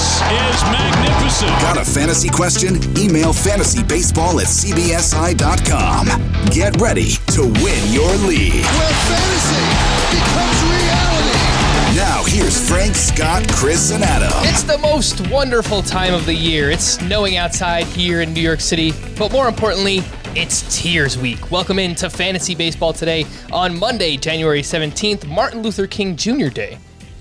This is magnificent. Got a fantasy question? Email fantasybaseball at cbsi.com. Get ready to win your league. where fantasy becomes reality. Now, here's Frank, Scott, Chris, and Adam. It's the most wonderful time of the year. It's snowing outside here in New York City, but more importantly, it's Tiers Week. Welcome into Fantasy Baseball today on Monday, January 17th, Martin Luther King Jr. Day.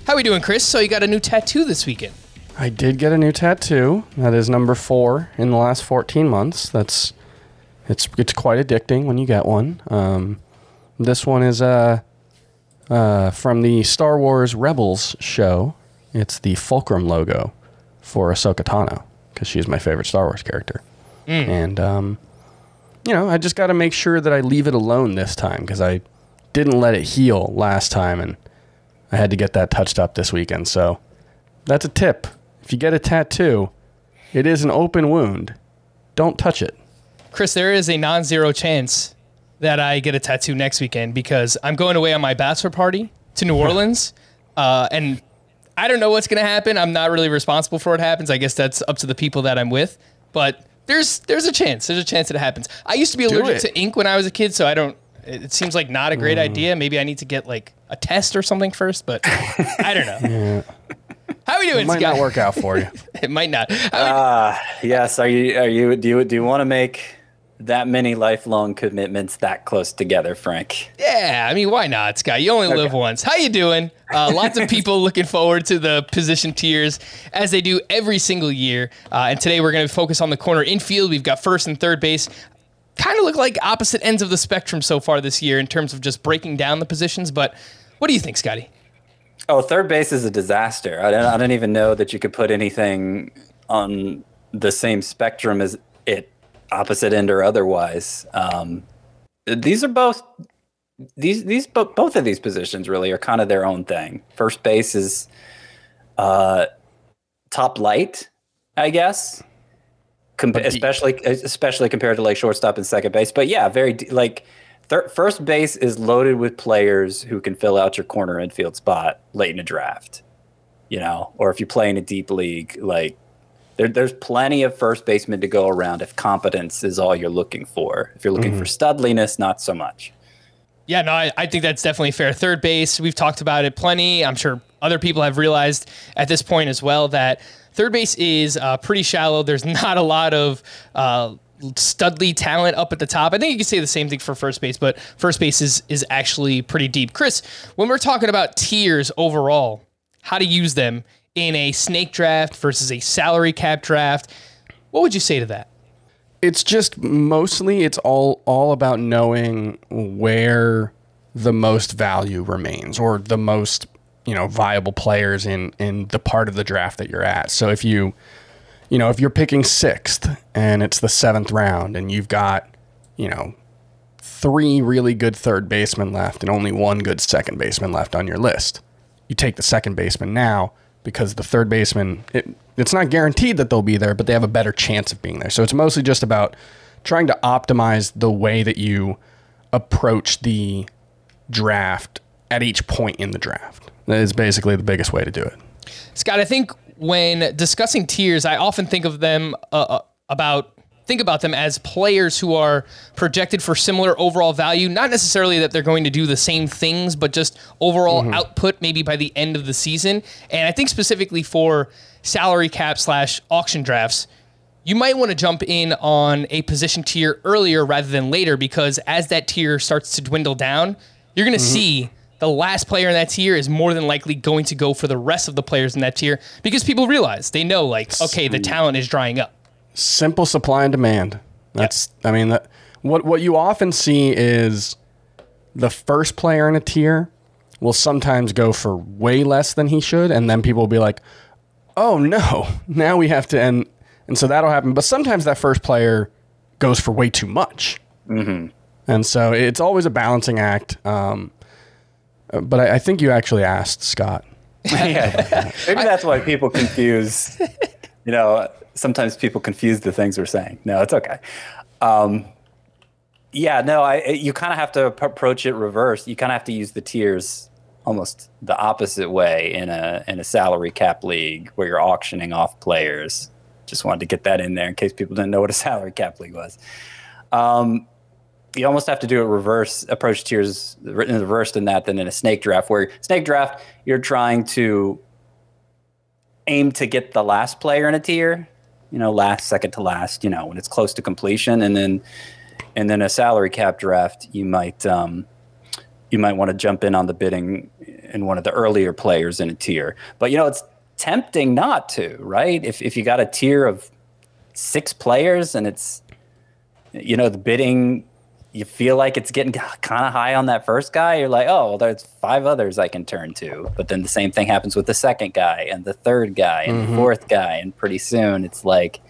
How are we doing, Chris? So you got a new tattoo this weekend. I did get a new tattoo. That is number four in the last 14 months. That's it's it's quite addicting when you get one. Um, this one is uh, uh, from the Star Wars Rebels show. It's the Fulcrum logo for Ahsoka Tano because she's my favorite Star Wars character. And um, you know, I just got to make sure that I leave it alone this time because I didn't let it heal last time, and I had to get that touched up this weekend. So that's a tip. If you get a tattoo, it is an open wound. Don't touch it. Chris, there is a non-zero chance that I get a tattoo next weekend because I'm going away on my bachelor party to New Orleans, uh, and I don't know what's going to happen. I'm not really responsible for what happens. I guess that's up to the people that I'm with, but there's there's a chance. There's a chance that it happens. I used to be allergic it. to ink when I was a kid, so I don't. It it seems like not a great idea. Maybe I need to get like a test or something first, but I don't know. How are we doing? It might Scott? not work out for you. It might not. How we- Yes. Are you? Are you? Do you? Do you want to make that many lifelong commitments that close together, Frank? Yeah, I mean, why not, Scott? You only live once. How you doing? Uh, lots of people looking forward to the position tiers as they do every single year. Uh, and today we're going to focus on the corner infield. We've got first and third base. Kind of look like opposite ends of the spectrum so far this year in terms of just breaking down the positions. But what do you think, Scotty? Oh, third base is a disaster. I don't. I don't even know that you could put anything on the same spectrum as it, opposite end or otherwise. Um, these are both. These these bo- both of these positions really are kind of their own thing. First base is uh, top light, I guess. Com- especially especially compared to like shortstop and second base. But yeah, very like thir- first base is loaded with players who can fill out your corner infield spot late in a draft. You know, or if you play in a deep league, like there, there's plenty of first basemen to go around if competence is all you're looking for. If you're looking for studliness, not so much. Yeah, no, I, I think that's definitely fair. Third base, we've talked about it plenty. I'm sure other people have realized at this point as well that third base is uh, pretty shallow. There's not a lot of uh, studly talent up at the top. I think you can say the same thing for first base, but first base is is actually pretty deep. Chris, when we're talking about tiers overall, how to use them in a snake draft versus a salary cap draft, what would you say to that? It's just mostly it's all all about knowing where the most value remains or the most you know viable players in in the part of the draft that you're at. So if you you know if you're picking sixth and it's the seventh round and you've got you know three really good third basemen left and only one good second baseman left on your list, you take the second baseman now because the third baseman it, it's not guaranteed that they'll be there, but they have a better chance of being there. So it's mostly just about trying to optimize the way that you approach the draft at each point in the draft. That is basically the biggest way to do it. Scott, I think when discussing tiers, I often think of them uh, uh, about think about them as players who are projected for similar overall value. Not necessarily that they're going to do the same things, but just overall output maybe by the end of the season. And I think specifically for salary cap slash auction drafts, you might want to jump in on a position tier earlier rather than later because as that tier starts to dwindle down, you're going to see the last player in that tier is more than likely going to go for the rest of the players in that tier because people realize they know like okay the talent is drying up. simple supply and demand. That's I mean that what what you often see is the first player in a tier will sometimes go for way less than he should, and then people will be like, "Oh no, now we have to," and and so that'll happen. But sometimes that first player goes for way too much, mm-hmm. and so it's always a balancing act. Um, but I, I think you actually asked Scott. yeah, maybe that's why people confuse. You know, sometimes people confuse the things we're saying. No, it's okay. Um, yeah, no, I you kind of have to ap- approach it reverse. You kind of have to use the tiers almost the opposite way in a in a salary cap league where you're auctioning off players. Just wanted to get that in there in case people didn't know what a salary cap league was. Um, you almost have to do a reverse approach tiers written in reverse in that than in a snake draft where snake draft you're trying to aim to get the last player in a tier you know last second to last you know when it's close to completion. And then and then a salary cap draft you might um, you might want to jump in on the bidding in one of the earlier players in a tier. But you know it's tempting not to right? If, if you got a tier of six players and it's you know the bidding you feel like it's getting kind of high on that first guy you're like oh well there's five others i can turn to. But then the same thing happens with the second guy and the third guy and the mm-hmm. fourth guy and pretty soon it's like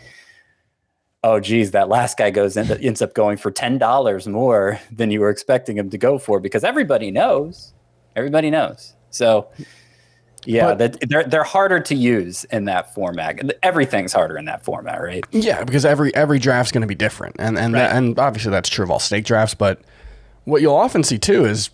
oh geez that last guy goes in, ends up going for $10 more than you were expecting him to go for because everybody knows. Everybody knows. So yeah, that, they're they're harder to use in that format. Everything's harder in that format, right? Yeah, because every every draft's going to be different, and and Right. that, and obviously that's true of all snake drafts. But what you'll often see too is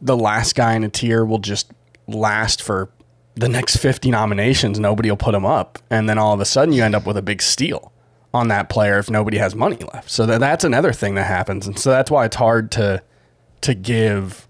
the last guy in a tier will just last for the next fifty nominations. Nobody will put him up, and then all of a sudden you end up with a big steal on that player if nobody has money left. So that, that's another thing that happens, and so that's why it's hard to to give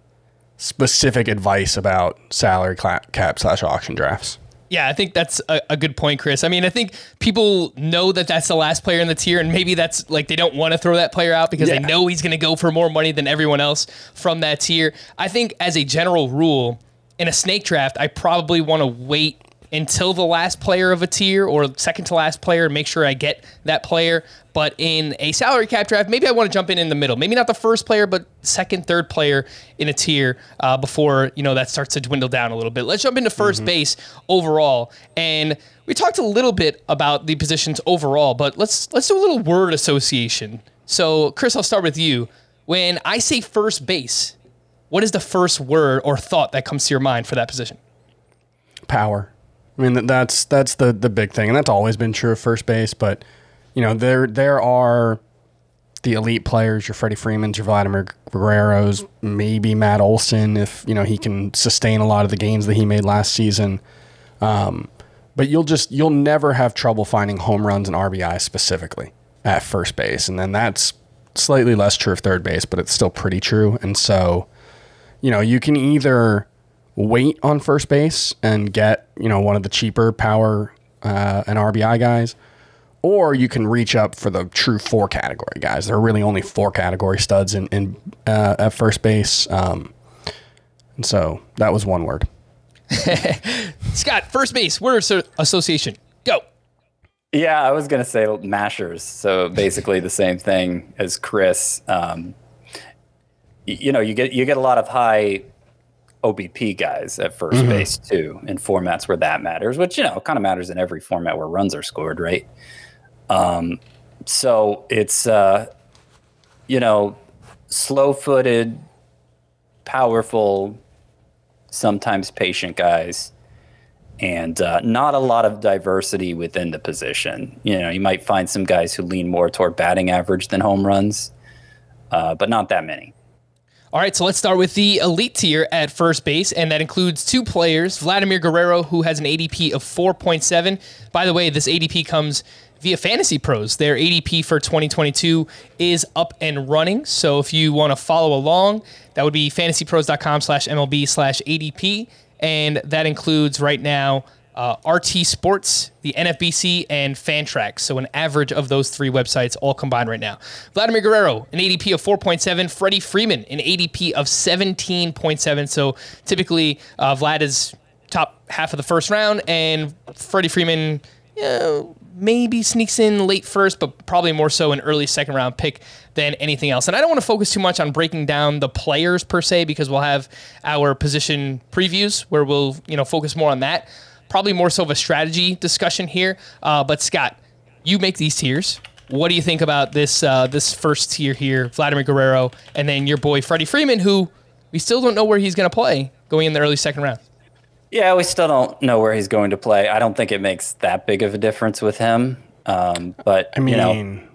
specific advice about salary cap slash auction drafts. Yeah, I think that's a, a good point, Chris. I mean, I think people know that that's the last player in the tier, and maybe that's like they don't want to throw that player out because they know he's going to go for more money than everyone else from that tier. I think, as a general rule, in a snake draft, I probably want to wait until the last player of a tier or second to last player and make sure I get that player. But in a salary cap draft, maybe I want to jump in in the middle. Maybe not the first player, but second, third player in a tier uh, before you know that starts to dwindle down a little bit. Let's jump into 1st base overall, and we talked a little bit about the positions overall, but let's let's do a little word association. So, Chris, I'll start with you. When I say first base, what is the first word or thought that comes to your mind for that position? power. I mean, that's that's the the big thing, and that's always been true of first base. But you know, there there are the elite players, your Freddie Freeman's, your Vladimir Guerrero's, maybe Matt Olson if you know he can sustain a lot of the gains that he made last season. Um, but you'll just you'll never have trouble finding home runs and RBI specifically at first base, and then that's slightly less true of third base, but it's still pretty true. And so, you know, you can either wait on first base and get you know one of the cheaper power uh, and RBI guys, or you can reach up for the true four category guys. There are really only four category studs in, in uh, at first base, um, and so that was one word. Scott, first base, word asso- association. Go. Yeah, I was gonna say mashers. So basically the same thing as Chris. Um, you know, you get you get a lot of high OBP guys at 1st base too, in formats where that matters, which you know kind of matters in every format where runs are scored, right? Um, so it's uh, you know slow-footed, powerful, sometimes patient guys and uh, not a lot of diversity within the position. You know, you might find some guys who lean more toward batting average than home runs, uh, but not that many. All right, so let's start with the elite tier at first base, and that includes two players Vladimir Guerrero, who has an ADP of 4.7. By the way, this ADP comes via Fantasy Pros. Their ADP for 2022 is up and running. So if you want to follow along, that would be fantasypros.com slash MLB slash ADP. And that includes right now uh, RT Sports, the NFBC, and Fantrax. So an average of those three websites all combined right now. Vladimir Guerrero, an ADP of 4.7. Freddie Freeman, an ADP of 17.7. So typically, uh, Vlad is top half of the first round, and Freddie Freeman yeah, maybe sneaks in late first, but probably more so an early second round pick than anything else. And I don't want to focus too much on breaking down the players per se because we'll have our position previews where we'll you know focus more on that probably more so of a strategy discussion here. Uh, but Scott, you make these tiers. What do you think about this uh, this first tier here, Vladimir Guerrero, and then your boy Freddie Freeman, who we still don't know where he's going to play going in the early second round. Yeah, we still don't know where he's going to play. I don't think it makes that big of a difference with him. Um, but I mean, you know,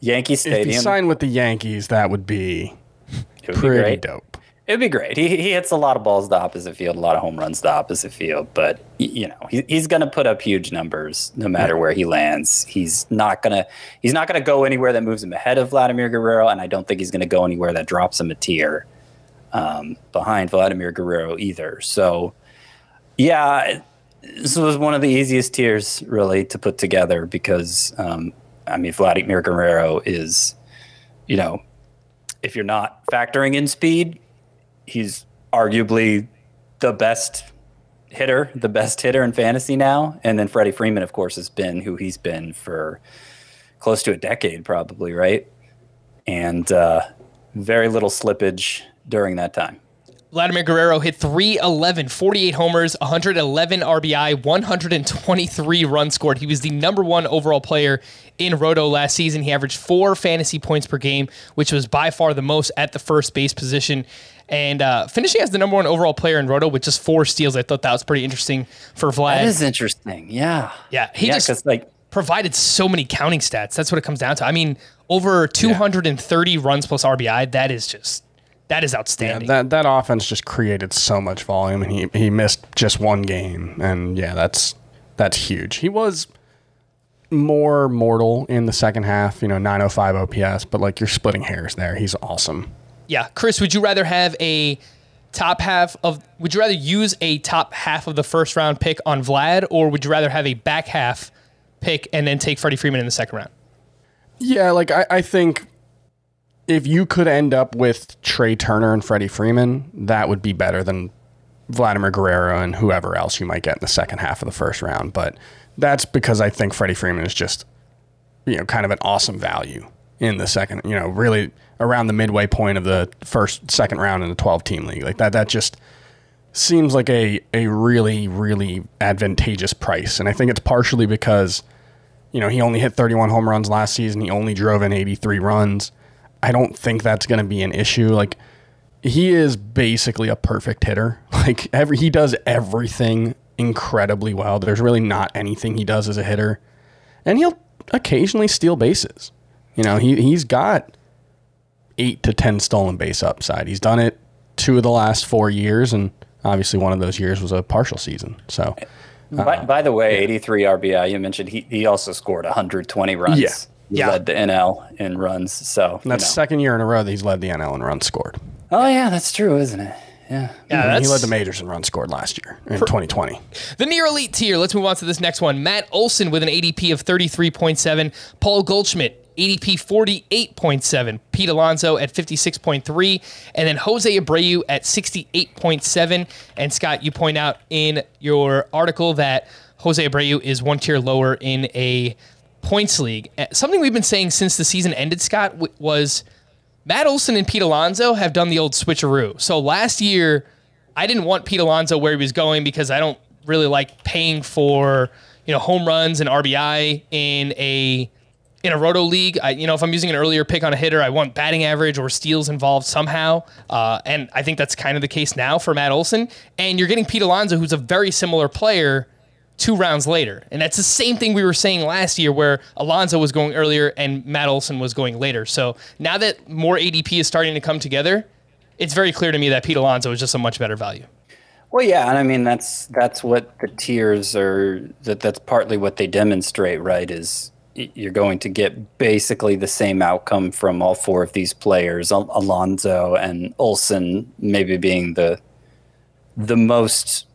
Yankee Stadium. If he signed with the Yankees, that would be would pretty be dope. It'd be great. He, he hits a lot of balls to the opposite field, a lot of home runs to the opposite field. But you know, he, he's going to put up huge numbers no matter where he lands. He's not gonna he's not gonna go anywhere that moves him ahead of Vladimir Guerrero, and I don't think he's going to go anywhere that drops him a tier um, behind Vladimir Guerrero either. So, yeah, this was one of the easiest tiers really to put together because um, I mean Vladimir Guerrero is, you know, if you're not factoring in speed he's arguably the best hitter, the best hitter in fantasy now. And then Freddie Freeman, of course, has been who he's been for close to a decade, probably, right? And uh, very little slippage during that time. Vladimir Guerrero hit 311, 48 homers, 111 RBI, 123 runs scored. He was the number one overall player in Roto last season. He averaged four fantasy points per game, which was by far the most at the first base position. And uh, finishing as the number one overall player in Roto with just four steals, I thought that was pretty interesting for Vlad. That is interesting. Yeah. Yeah. He yeah, just like provided so many counting stats. That's what it comes down to. I mean, over 230 yeah. runs plus RBI. That is just that is outstanding. Yeah, that that offense just created so much volume, and he he missed just one game, and yeah, that's that's huge. He was more mortal in the second half, you know, 905 OPS, but like you're splitting hairs there. He's awesome. Yeah, Chris, would you rather have a top half of would you rather use a top half of the first round pick on Vlad or would you rather have a back half pick and then take Freddie Freeman in the second round? Yeah, like I, I think if you could end up with Trea Turner and Freddie Freeman, that would be better than Vladimir Guerrero and whoever else you might get in the second half of the first round. But that's because I think Freddie Freeman is just, you know, kind of an awesome value in the second, you know, really around the midway point of the first, second round in the 12 team league. Like that, that just seems like a, a really, really advantageous price. And I think it's partially because, you know, he only hit 31 home runs last season. He only drove in 83 runs. I don't think that's going to be an issue. Like he is basically a perfect hitter. Like every he does everything incredibly well. There's really not anything he does as a hitter. And he'll occasionally steal bases. You know, he he's got 8 to 10 stolen base upside. He's done it two of the last 4 years and obviously one of those years was a partial season. So uh, by, by, the way, 83 RBI. You mentioned he, he also scored 120 runs. Yeah yeah. led the NL in runs. So and that's know. second year in a row that he's led the NL in runs scored. Oh yeah, that's true, isn't it? Yeah, yeah. he led the majors in runs scored last year in for, 2020. The near elite tier. Let's move on to this next one. Matt Olson with an ADP of 33.7. Paul Goldschmidt. ADP 48.7, Pete Alonso at 56.3, and then Jose Abreu at 68.7. And Scott, you point out in your article that Jose Abreu is one tier lower in a points league. Uh, something we've been saying since the season ended, Scott, was Matt Olson and Pete Alonso have done the old switcheroo. So last year, I didn't want Pete Alonso where he was going because I don't really like paying for you know home runs and RBI in a in a roto league. I, you know, if I'm using an earlier pick on a hitter, I want batting average or steals involved somehow. Uh, and I think that's kind of the case now for Matt Olson. And you're getting Pete Alonso, who's a very similar player two rounds later. And that's the same thing we were saying last year where Alonso was going earlier and Matt Olson was going later. So now that more ADP is starting to come together, it's very clear to me that Pete Alonso is just a much better value. Well, yeah, and I mean that's that's what the tiers are. That that's partly what they demonstrate, right? Is you're going to get basically the same outcome from all four of these players, Al- Alonso and Olson, maybe being the the most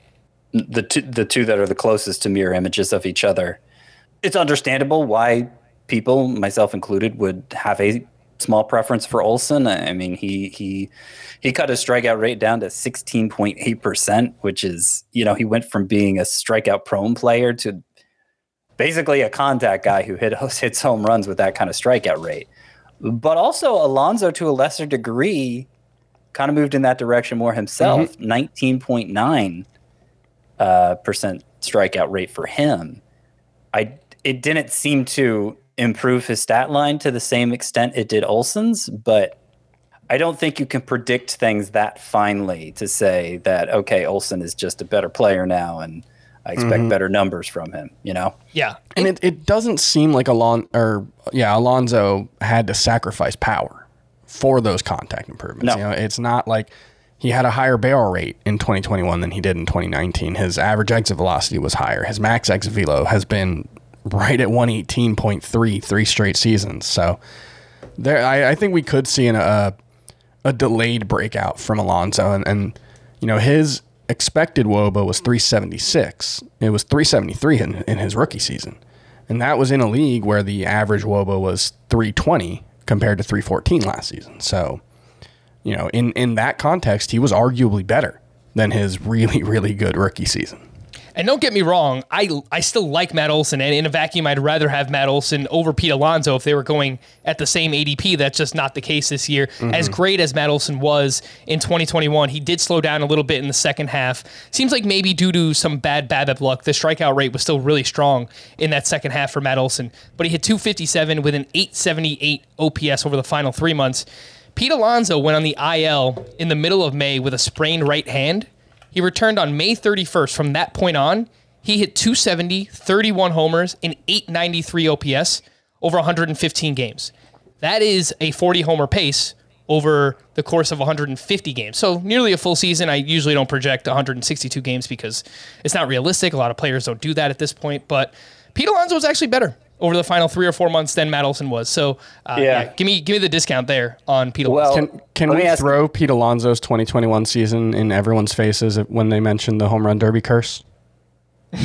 the the two that are the closest to mirror images of each other. It's understandable why people, myself included, would have a small preference for Olson. I mean, he he he cut his strikeout rate down to 16.8%, which is, you know, he went from being a strikeout prone player to basically a contact guy who hit hits home runs with that kind of strikeout rate. But also Alonso to a lesser degree kind of moved in that direction more himself, 19.9 uh, percent strikeout rate for him. I it didn't seem to improve his stat line to the same extent it did Olson's, but I don't think you can predict things that finely to say that okay, Olson is just a better player now, and I expect mm-hmm. better numbers from him. You know, Yeah. And it, it doesn't seem like Alon or yeah, Alonso had to sacrifice power for those contact improvements. No. You know, it's not like he had a higher barrel rate in 2021 than he did in 2019. His average exit velocity was higher. His max exit velo has been right at 118.3 three straight seasons. So there, I, I think we could see an, a a delayed breakout from Alonso and, and you know his expected WOBA was 376. It was 373 in, in his rookie season, and that was in a league where the average WOBA was 320 compared to 314 last season. So, you know, in in that context, he was arguably better than his really really good rookie season. And don't get me wrong, I I still like Matt Olson, and in a vacuum, I'd rather have Matt Olson over Pete Alonso if they were going at the same ADP. That's just not the case this year. Mm-hmm. As great as Matt Olson was in 2021, he did slow down a little bit in the second half. Seems like maybe due to some bad BABIP luck, the strikeout rate was still really strong in that second half for Matt Olson. But he hit 257 with an 878 OPS over the final three months. Pete Alonso went on the IL in the middle of May with a sprained right hand. He returned on May 31st. From that point on, he hit 270, 31 homers, and 893 OPS over 115 games. That is a 40 homer pace over the course of 150 games. So nearly a full season. I usually don't project 162 games because it's not realistic. A lot of players don't do that at this point. But Pete Alonso was actually better over the final three or four months than Matt Olson was. So uh, yeah. Yeah. give me give me the discount there on Pete Well- Alonso. Can can we ask- throw Pete Alonso's 2021 season in everyone's faces when they mention the home run derby curse?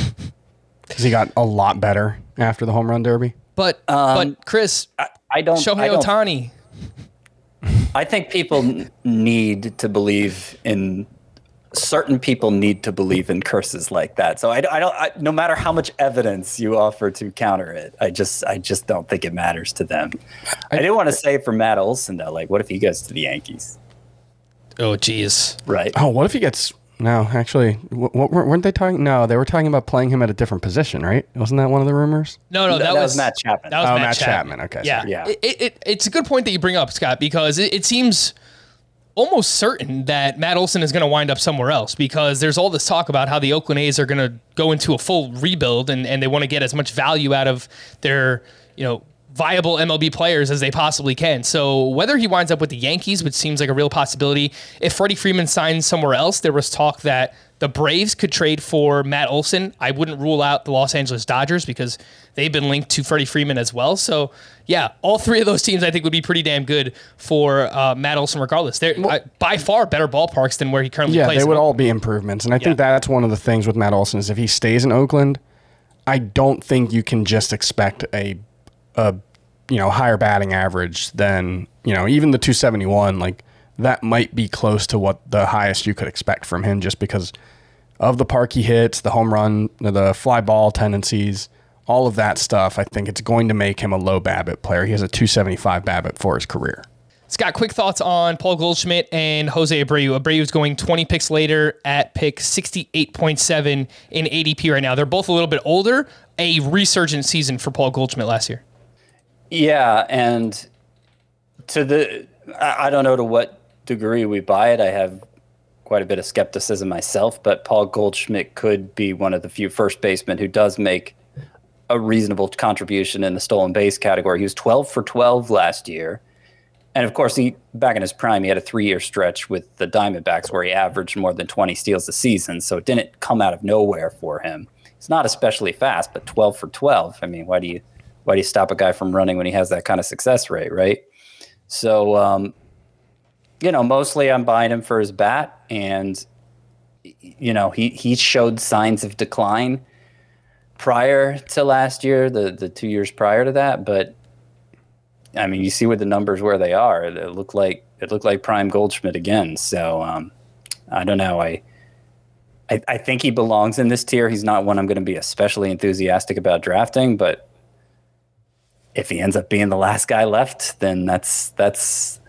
Because he got a lot better after the home run derby. but but Chris, I don't. I Shohei don't Ohtani. I think people need to believe in certain people need to believe in curses like that. So I, I don't. I, no matter how much evidence you offer to counter it, I just I just don't think it matters to them. I, didn't want to say for Matt Olson though. Like, what if he goes to the Yankees? Oh, geez. Right. Oh, what if he gets? No, actually, what, what, weren't they talking? No, they were talking about playing him at a different position, right? Wasn't that one of the rumors? No, no, that, That was, was Matt Chapman. That was Oh, Matt, Matt Chapman. Chapman. Okay, Yeah, sorry. Yeah. It, it, it- it's a good point that you bring up, Scott, because it, it seems almost certain that Matt Olson is going to wind up somewhere else because there's all this talk about how the Oakland A's are going to go into a full rebuild and, and they want to get as much value out of their, you know, viable MLB players as they possibly can. So whether he winds up with the Yankees, which seems like a real possibility, if Freddie Freeman signs somewhere else, there was talk that the Braves could trade for Matt Olson. I wouldn't rule out the Los Angeles Dodgers because they've been linked to Freddie Freeman as well. So yeah, all three of those teams I think would be pretty damn good for uh, Matt Olson regardless. They're uh, by far better ballparks than where he currently Yeah, plays. they would all be improvements, and I think Yeah. that's one of the things with Matt Olson is if he stays in Oakland, I don't think you can just expect a a you know higher batting average than you know even the 271. Like that might be close to what the highest you could expect from him, just because of the park he hits, the home run, the fly ball tendencies, all of that stuff. I think it's going to make him a low BABIP player. He has a 275 BABIP for his career. Scott, quick thoughts on Paul Goldschmidt and Jose Abreu. Abreu is going 20 picks later at pick 68.7 in ADP right now. They're both a little bit older. A resurgent season for Paul Goldschmidt last year. Yeah, and to the I don't know to what degree we buy it. I have quite a bit of skepticism myself, but Paul Goldschmidt could be one of the few first basemen who does make a reasonable contribution in the stolen base category. He was 12 for 12 last year, and of course, he back in his prime, he had a three-year stretch with the Diamondbacks where he averaged more than 20 steals a season. So it didn't come out of nowhere for him. He's not especially fast, but 12 for 12. I mean, why do you why do you stop a guy from running when he has that kind of success rate, right? So, um, you know, mostly I'm buying him for his bat, and you know, he he showed signs of decline prior to last year, the the two years prior to that, but I mean, you see what the numbers where they are. It looked like it looked like prime Goldschmidt again. So um, I don't know. I, I I think he belongs in this tier. He's not one I'm going to be especially enthusiastic about drafting, but if he ends up being the last guy left, then that's that's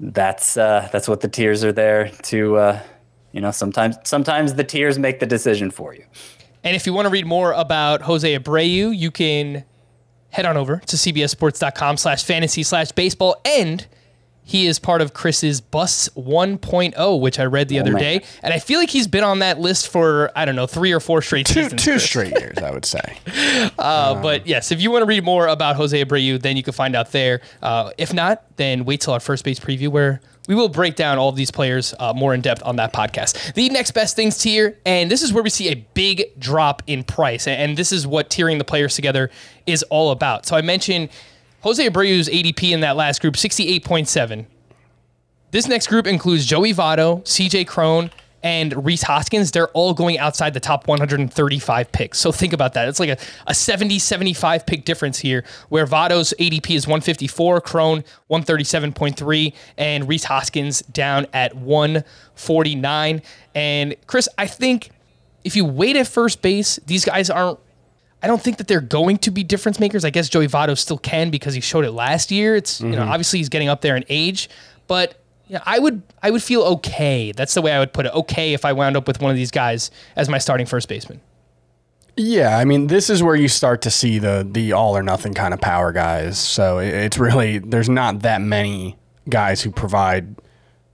that's uh, that's what the tiers are there to. Uh, you know, sometimes sometimes the tiers make the decision for you. And if you want to read more about Jose Abreu, you can head on over to cbssports.com slash fantasy slash baseball. And he is part of Chris's Bus 1.0, which I read the other man. day. And I feel like he's been on that list for, I don't know, three or four straight Two seasons. two Chris. straight years, I would say. Uh, but yes, if you want to read more about Jose Abreu, then you can find out there. Uh, if not, then wait till our first base preview where we will break down all of these players uh, more in depth on that podcast. The next best things tier, and this is where we see a big drop in price, and this is what tiering the players together is all about. So I mentioned Jose Abreu's ADP in that last group, sixty-eight point seven. This next group includes Joey Votto, CJ Cron, and Rhys Hoskins. They're all going outside the top 135 picks. So think about that. It's like a, a 70, 75 pick difference here, where Votto's ADP is 154, Crone 137.3, and Rhys Hoskins down at 149. And Chris, I think if you wait at first base, these guys aren't I don't think that they're going to be difference makers. I guess Joey Votto still can because he showed it last year. It's you know mm-hmm. obviously he's getting up there in age, but yeah, I would I would feel okay. That's the way I would put it. Okay if I wound up with one of these guys as my starting first baseman. Yeah, I mean, this is where you start to see the the all or nothing kind of power guys. So it's really there's not that many guys who provide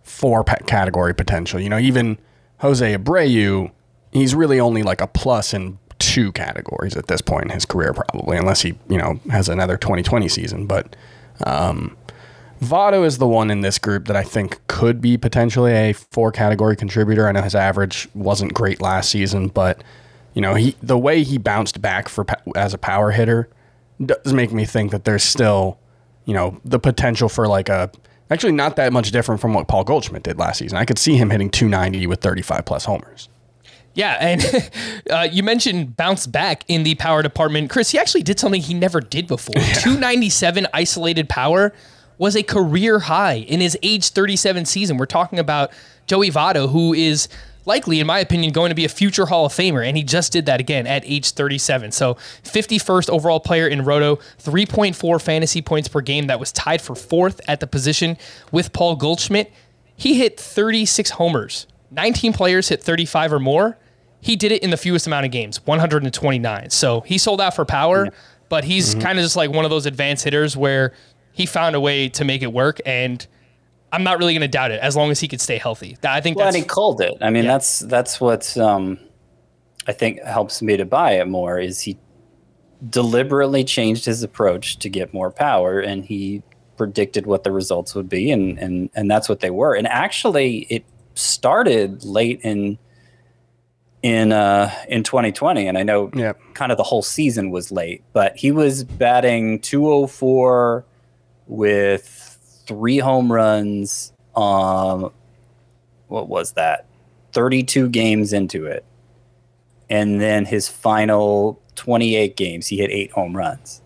four category potential. You know, even Jose Abreu, he's really only like a plus in two categories at this point in his career, probably, unless he you know has another 2020 season. But um, Votto is the one in this group that I think could be potentially a four category contributor. I know his average wasn't great last season, but you know he the way he bounced back for as a power hitter does make me think that there's still you know the potential for like a actually not that much different from what Paul Goldschmidt did last season. I could see him hitting 290 with 35 plus homers. Yeah, and uh, you mentioned bounce back in the power department. Chris, he actually did something he never did before. 297 isolated power was a career high in his age 37 season. We're talking about Joey Votto, who is likely, in my opinion, going to be a future Hall of Famer, and he just did that again at age 37. So, 51st overall player in Roto, 3.4 fantasy points per game. That was tied for fourth at the position with Paul Goldschmidt. He hit 36 homers. 19 players hit 35 or more. He did it in the fewest amount of games, 129. So he sold out for power, but he's kind of just like one of those advanced hitters where he found a way to make it work. And I'm not really going to doubt it as long as he could stay healthy. I think Well, that's and he called it. I mean, Yeah. that's that's what um, I think helps me to buy it more. Is he deliberately changed his approach to get more power, and he predicted what the results would be, and and and that's what they were. And actually, it started late in in uh, in 2020, and I know Yep. kind of the whole season was late, but he was batting 204 with three home runs. Um, what was that? 32 games into it. And then his final 28 games, he hit eight home runs.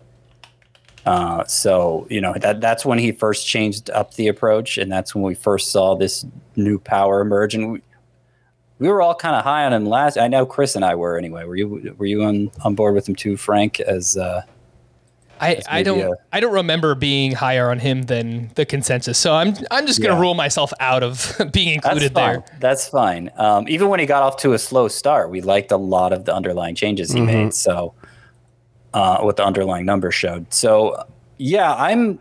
Uh, so, you know, that that's when he first changed up the approach. And that's when we first saw this new power emerge. And we, we were all kind of high on him last. I know Chris and I were anyway. Were you, were you on, on board with him too, Frank, as, uh, I, I don't a- I don't remember being higher on him than the consensus. So I'm I'm just gonna Yeah. rule myself out of being included fine. there. That's fine. Um, even when he got off to a slow start, we liked a lot of the underlying changes he made. So, uh, what the underlying numbers showed. So, yeah, I'm.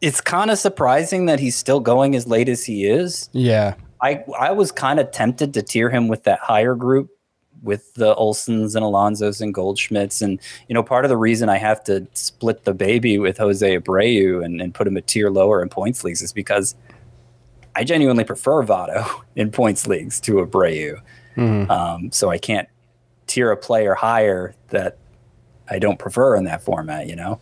It's kind of surprising that he's still going as late as he is. Yeah. I I was kind of tempted to tier him with that higher group with the Olsons and Alonsos and Goldschmidts. And, you know, part of the reason I have to split the baby with Jose Abreu and, and put him a tier lower in points leagues is because I genuinely prefer Votto in points leagues to Abreu. Mm-hmm. Um, so I can't tier a player higher that I don't prefer in that format, you know?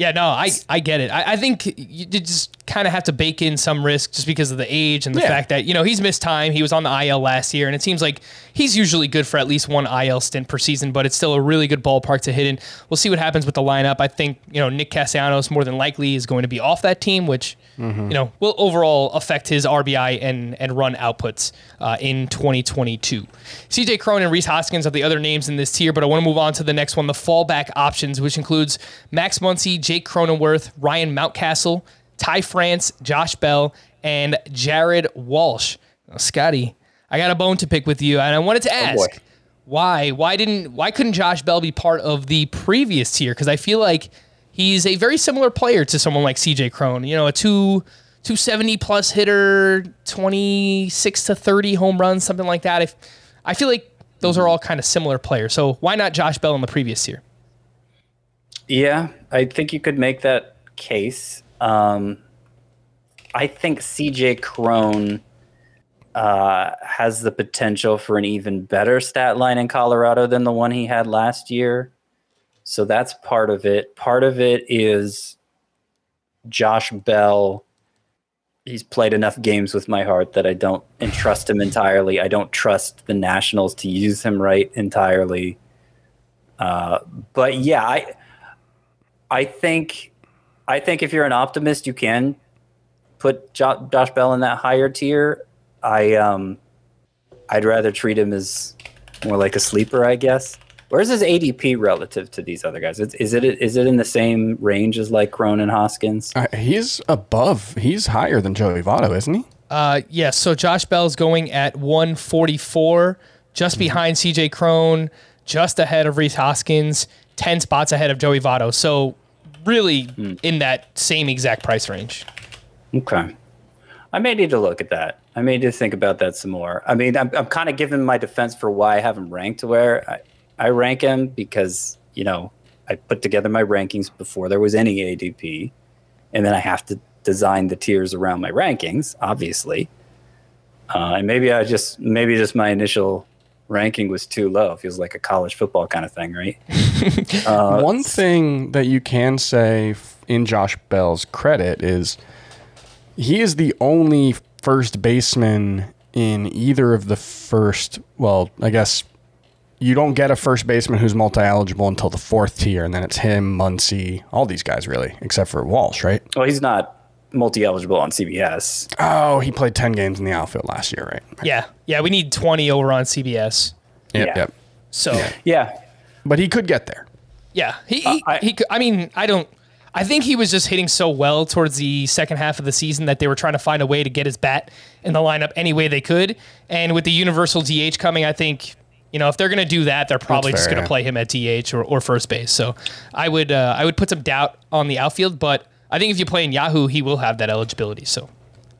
Yeah, no, I, I get it. I, I think you just kind of have to bake in some risk just because of the age and the yeah. fact that, you know, he's missed time. He was on the IL last year, and it seems like he's usually good for at least one IL stint per season, but it's still a really good ballpark to hit in. We'll see what happens with the lineup. I think, you know, Nick Castellanos more than likely is going to be off that team, which – mm-hmm. you know, will overall affect his RBI and and run outputs uh, in 2022. CJ Cron and Rhys Hoskins are the other names in this tier, but I want to move on to the next one, the fallback options, which includes Max Muncy, Jake Cronenworth, Ryan Mountcastle, Ty France, Josh Bell, and Jared Walsh. Scotty, I got a bone to pick with you, and I wanted to oh, ask. Oh why? Why didn't? Why couldn't Josh Bell be part of the previous tier? Because I feel like he's a very similar player to someone like CJ Cron. You know, a two 270 plus hitter, 26 to 30 home runs, something like that. If I feel like those are all kind of similar players. So why not Josh Bell in the previous year? Yeah, I think you could make that case. Um, I think CJ Cron uh, has the potential for an even better stat line in Colorado than the one he had last year. So that's part of it. Part of it is Josh Bell. He's played enough games with my heart that I don't entrust him entirely. I don't trust the Nationals to use him right entirely. Uh, but yeah, I I think I think if you're an optimist, you can put jo- Josh Bell in that higher tier. I um I'd rather treat him as more like a sleeper, I guess. Where's his ADP relative to these other guys? Is, is it is it in the same range as like Cronin Hoskins? Uh, he's above. He's higher than Joey Votto, isn't he? Uh, yes. Yeah, so Josh Bell's going at 144, just mm-hmm. behind CJ Cron, just ahead of Rhys Hoskins, 10 spots ahead of Joey Votto. So really mm. in that same exact price range. Okay. I may need to look at that. I may need to think about that some more. I mean, I'm, I'm kind of giving my defense for why I have him ranked where I, I rank him because you know I put together my rankings before there was any ADP, and then I have to design the tiers around my rankings, obviously. Uh, and maybe I just maybe just my initial ranking was too low. It feels like a college football kind of thing, right? uh, One thing that you can say in Josh Bell's credit is he is the only first baseman in either of the first, well, I guess you don't get a first baseman who's multi eligible until the fourth tier, and then it's him, Muncy, all these guys really, except for Walsh, right? Well, he's not multi eligible on CBS. Oh, he played 10 games in the outfield last year, right? Yeah. Yeah. We need 20 over on CBS. Yep. Yeah. Yep. So, yeah. yeah. But he could get there. Yeah. He, he, uh, I, he could, I mean, I don't. I think he was just hitting so well towards the second half of the season that they were trying to find a way to get his bat in the lineup any way they could. And with the universal DH coming, I think you know, if they're going to do that, they're probably just going to play him at DH or, or first base. So I would uh, I would put some doubt on the outfield, but I think if you play in Yahoo, he will have that eligibility. So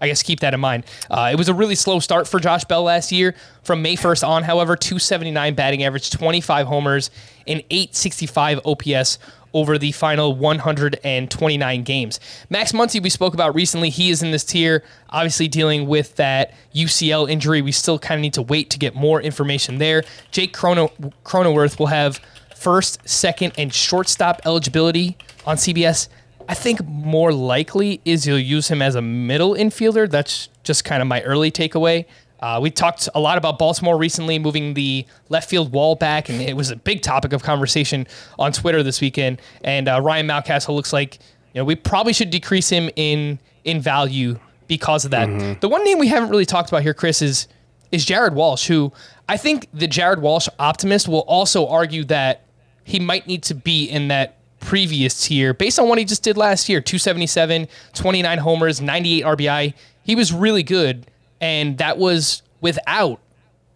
I guess keep that in mind. Uh, it was a really slow start for Josh Bell last year. From May 1st on, however, 279 batting average, 25 homers, and 865 OPS over the final 129 games. Max Muncy, we spoke about recently, he is in this tier, obviously dealing with that UCL injury. We still kind of need to wait to get more information there. Jake Chrono, Cronenworth will have first, second, and shortstop eligibility on CBS. I think more likely is you'll use him as a middle infielder. That's just kind of my early takeaway. Uh, we talked a lot about Baltimore recently moving the left field wall back, and it was a big topic of conversation on Twitter this weekend. And uh, Ryan Mountcastle looks like you know we probably should decrease him in in value because of that. Mm-hmm. The one name we haven't really talked about here, Chris, is is Jared Walsh, who I think the Jared Walsh optimist will also argue that he might need to be in that previous tier based on what he just did last year 277, 29 homers, 98 RBI. He was really good and that was without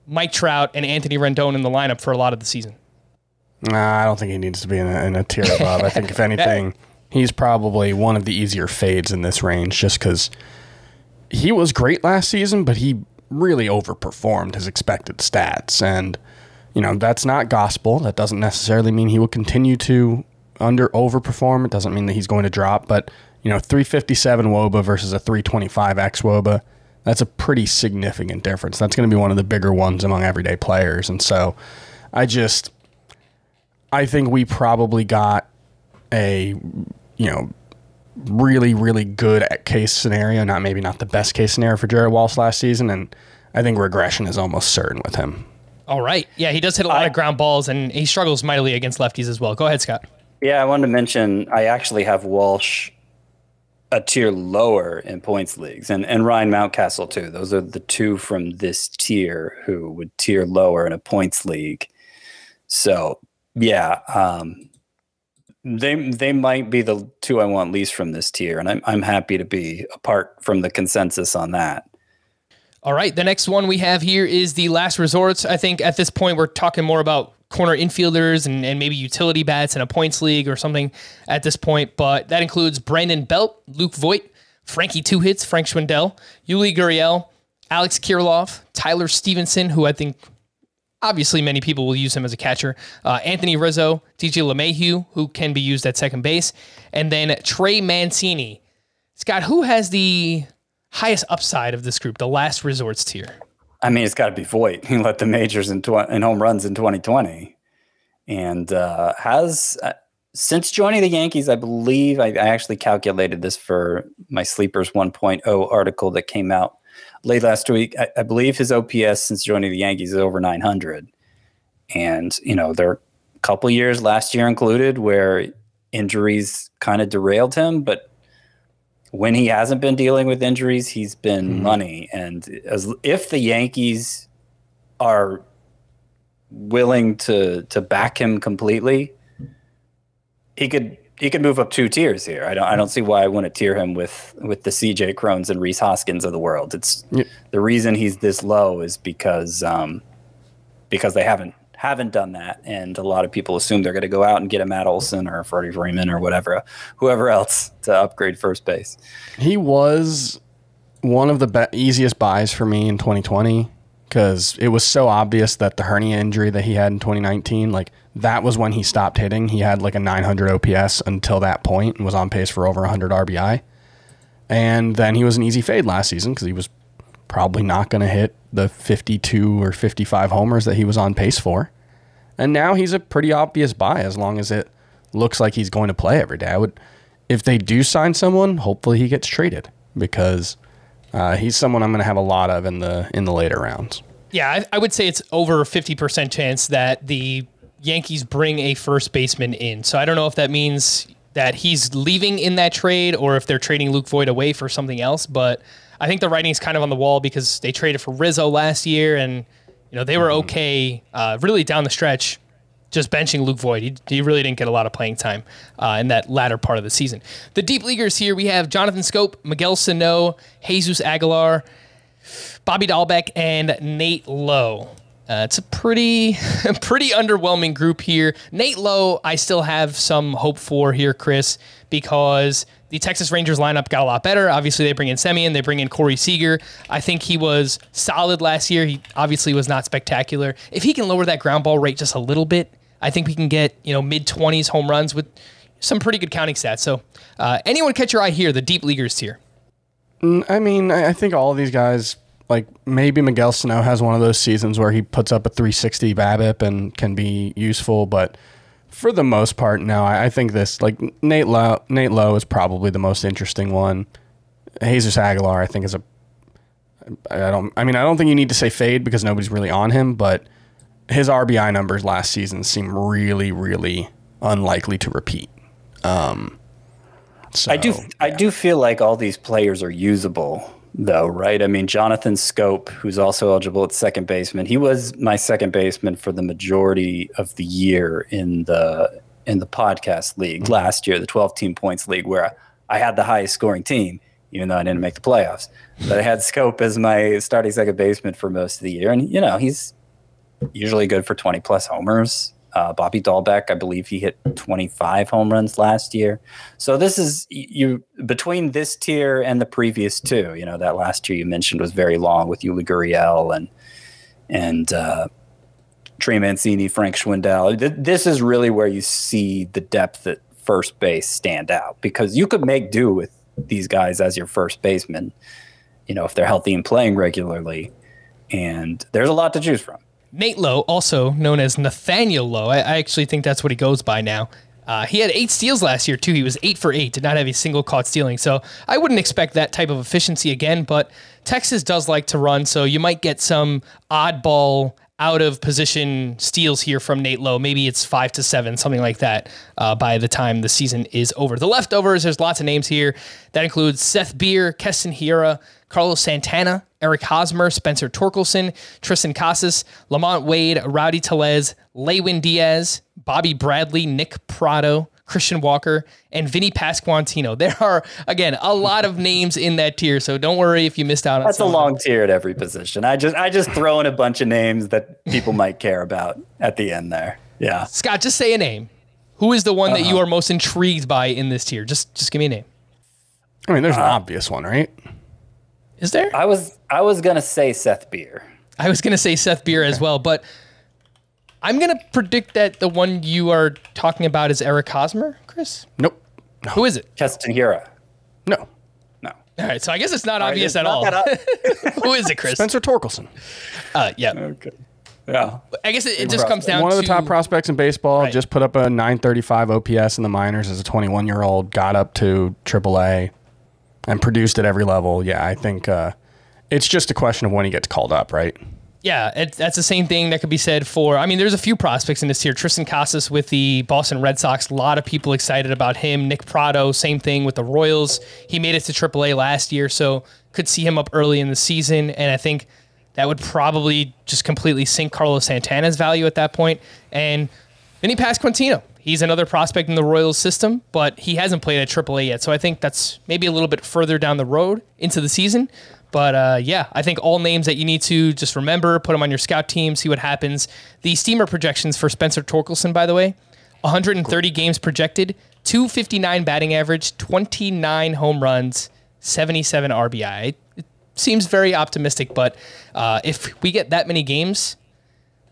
Mike Trout and Anthony Rendon in the lineup for a lot of the season. Nah, I don't think he needs to be in a, in a tier above. I think if anything, he's probably one of the easier fades in this range, just because he was great last season, but he really overperformed his expected stats, and you know, that's not gospel. That doesn't necessarily mean he will continue to under overperform. It doesn't mean that he's going to drop, but you know, 357 Woba versus a 325 X Woba, that's a pretty significant difference. That's going to be one of the bigger ones among everyday players. And so I just, I think we probably got a, you know, really, really good case scenario, not maybe not the best case scenario for Jared Walsh last season. And I think regression is almost certain with him. All right. Yeah, he does hit a lot I, of ground balls and he struggles mightily against lefties as well. Go ahead, Scott. Yeah, I wanted to mention I actually have Walsh a tier lower in points leagues and, and Ryan Mountcastle too. Those are the two from this tier who would tier lower in a points league. So yeah, um, they they might be the two I want least from this tier, and I'm I'm happy to be apart from the consensus on that. All right, the next one we have here is the last resorts. I think at this point we're talking more about corner infielders and, and maybe utility bats in a points league or something at this point. But that includes Brandon Belt, Luke Voit, Frankie Two Hits, Frank Schwindel, Yuli Gurriel, Alex Kirilloff, Tyler Stephenson, who I think obviously many people will use him as a catcher, uh, Anthony Rizzo, DJ LeMahieu, who can be used at second base, and then Trey Mancini. Scott, who has the highest upside of this group, the last resorts tier? I mean, it's got to be Voit. He led the majors in, tw- in home runs in 2020, and uh, has uh, since joining the Yankees. I believe I, I, actually calculated this for my Sleepers 1.0 article that came out late last week. I, I believe his OPS since joining the Yankees is over 900, and you know there are a couple years last year included where injuries kind of derailed him, but when he hasn't been dealing with injuries, he's been mm-hmm. money. And as if the Yankees are willing to to back him completely, he could he could move up two tiers here. I don't I don't see why I wouldn't tier him with with the CJ Crons and Rhys Hoskins of the world. It's yeah. the reason he's this low is because um because they haven't haven't done that, and a lot of people assume they're going to go out and get a Matt Olson or a Freddie Freeman or whatever, whoever else to upgrade first base. He was one of the be- easiest buys for me in 2020 because it was so obvious that the hernia injury that he had in 2019, like that was when he stopped hitting. He had like a 900 OPS until that point and was on pace for over 100 RBI. And then he was an easy fade last season because he was probably not going to hit the 52 or 55 homers that he was on pace for. And now he's a pretty obvious buy as long as it looks like he's going to play every day. I would, if they do sign someone, hopefully he gets traded because uh, he's someone I'm going to have a lot of in the in the later rounds. Yeah, I, I would say it's over 50% chance that the Yankees bring a first baseman in. So I don't know if that means that he's leaving in that trade or if they're trading Luke Voit away for something else. But I think the writing's kind of on the wall because they traded for Rizzo last year and you know, they were mm-hmm. okay uh, really down the stretch just benching Luke Voit. He, he, really didn't get a lot of playing time uh, in that latter part of the season. The deep leaguers here we have Jonathan Schoop, Miguel Sano, Jesus Aguilar, Bobby Dalbec, and Nate Lowe. Uh, it's a pretty, pretty underwhelming group here. Nate Lowe, I still have some hope for here, Chris, because the Texas Rangers lineup got a lot better. Obviously, they bring in Semien, they bring in Corey Seager. I think he was solid last year. He obviously was not spectacular. If he can lower that ground ball rate just a little bit, I think we can get you know mid twenties home runs with some pretty good counting stats. So, uh, anyone catch your eye here? The deep leaguers here. Mm, I mean, I think all of these guys, like maybe Miguel Sano has one of those seasons where he puts up a 360 BABIP and can be useful, but for the most part, no. I, I think this like Nate Lowe. Nate Lowe is probably the most interesting one. Jesus Aguilar, I think, is a. I don't. I mean, I don't think you need to say fade because nobody's really on him, but his RBI numbers last season seem really, really unlikely to repeat. Um, so, I do. Yeah. I do feel like all these players are usable though, right? I mean, Jonathan Schoop, who's also eligible at second baseman, he was my second baseman for the majority of the year in the in the podcast league mm-hmm. last year, the 12 team points league, where I had the highest scoring team, even though I didn't make the playoffs. But I had Schoop as my starting second baseman for most of the year, and you know he's usually good for 20 plus homers. Uh, Bobby Dalbec, I believe he hit 25 home runs last year. So this is you between this tier and the previous two. You know that last year you mentioned was very long with Yuli Gurriel and and uh, Trey Mancini, Frank Schwindel. Th- This is really where you see the depth at first base stand out because you could make do with these guys as your first baseman, you know, if they're healthy and playing regularly. And there's a lot to choose from. Nate Lowe, also known as Nathaniel Lowe, I, I actually think that's what he goes by now. Uh, he had eight steals last year too. He was eight for eight, did not have a single caught stealing. So I wouldn't expect that type of efficiency again. But Texas does like to run, so you might get some oddball out of position steals here from Nate Lowe. Maybe it's five to seven, something like that, uh, by the time the season is over. The leftovers, there's lots of names here. That includes Seth Beer, Keston Hiura, Carlos Santana, Eric Hosmer, Spencer Torkelson, Triston Casas, LaMonte Wade, Rowdy Tellez, Lewin Diaz, Bobby Bradley, Nick Pratto, Christian Walker, and Vinny Pasquantino. There are, again, a lot of names in that tier, so don't worry if you missed out on That's a some of them. long tier at every position. I just I just throw in a bunch of names that people might care about at the end there. Yeah. Scott, just say a name. Who is the one that Uh-huh. you are most intrigued by in this tier? Just just give me a name. I mean, Uh, there's an obvious one, right? Is there? I was I was gonna say Seth Beer. I was gonna say Seth Beer as well, but I'm gonna predict that the one you are talking about is Eric Hosmer, Chris. Nope. Who is it? Keston Hiura. No. No. All right, so I guess it's not obvious it's at not all. Who is it, Chris? Spencer Torkelson. Uh, yeah, Okay. Yeah. I guess it, it just comes down to One of the to top prospects in baseball. Right. Just put up a 935 OPS in the minors as a 21 year old. Got up to AAA and produced at every level. Yeah, I think uh, it's just a question of when he gets called up, right? Yeah, it, that's the same thing that could be said for. I mean, there's a few prospects in this tier. Triston Casas with the Boston Red Sox. A lot of people excited about him. Nick Pratto, same thing with the Royals. He made it to AAA last year, so could see him up early in the season. And I think that would probably just completely sink Carlos Santana's value at that point. And Vinny Pasquantino. He's another prospect in the Royals system, but he hasn't played at AAA yet. So I think that's maybe a little bit further down the road into the season. But uh, yeah, I think all names that you need to just remember, put them on your scout team, see what happens. The steamer projections for Spencer Torkelson, by the way, 130 games projected, 259 batting average, 29 home runs, 77 RBI. It seems very optimistic, but uh, if we get that many games,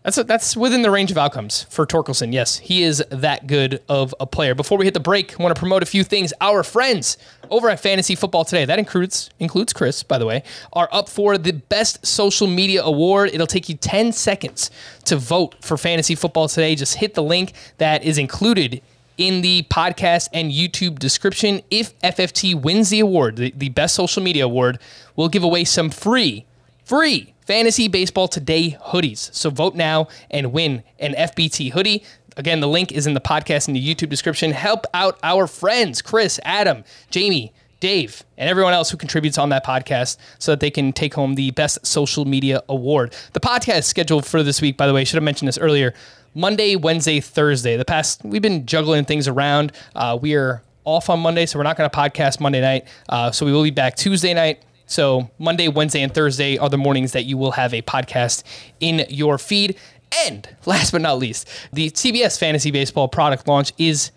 that's that's within the range of outcomes for Torkelson. Yes, he is that good of a player. Before we hit the break, I want to promote a few things. Our friends over at Fantasy Football Today, that includes includes Chris, by the way, are up for the best social media award. It'll take you 10 seconds to vote for Fantasy Football Today. Just hit the link that is included in the podcast and YouTube description. If FFT wins the award, the, the best social media award, we'll give away some free free Fantasy Baseball Today hoodies. So vote now and win an FBT hoodie. Again, the link is in the podcast and the YouTube description. Help out our friends, Chris, Adam, Jamie, Dave, and everyone else who contributes on that podcast so that they can take home the best social media award. The podcast scheduled for this week, by the way, should have mentioned this earlier. Monday, Wednesday, Thursday. The past, we've been juggling things around. Uh, we are off on Monday, so we're not going to podcast Monday night. Uh, so we will be back Tuesday night. So Monday, Wednesday, and Thursday are the mornings that you will have a podcast in your feed. And last but not least, the CBS Fantasy Baseball product launch is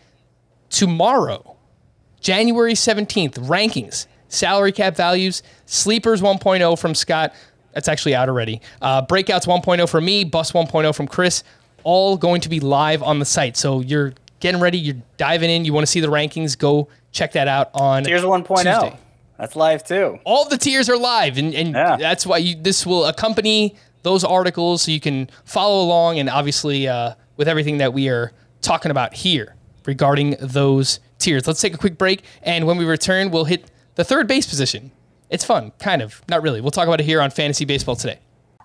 tomorrow, January 17th. Rankings, salary cap values, sleepers 1.0 from Scott. That's actually out already. Uh, breakouts 1.0 from me, bus 1.0 from Chris. All going to be live on the site. So you're getting ready, you're diving in, you want to see the rankings, go check that out on Here's 1.0. Tuesday That's live too. all the tiers are live and, and Yeah. that's why you, this will accompany those articles so you can follow along and obviously uh, with everything that we are talking about here regarding those tiers let's take a quick break and when we return we'll hit the third base position it's fun kind of not really we'll talk about it here on fantasy baseball today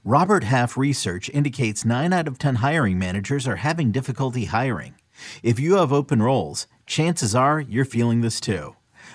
Robert Half research indicates 9 out of 10 hiring managers are having difficulty hiring. If you have open roles, chances are you're feeling this too.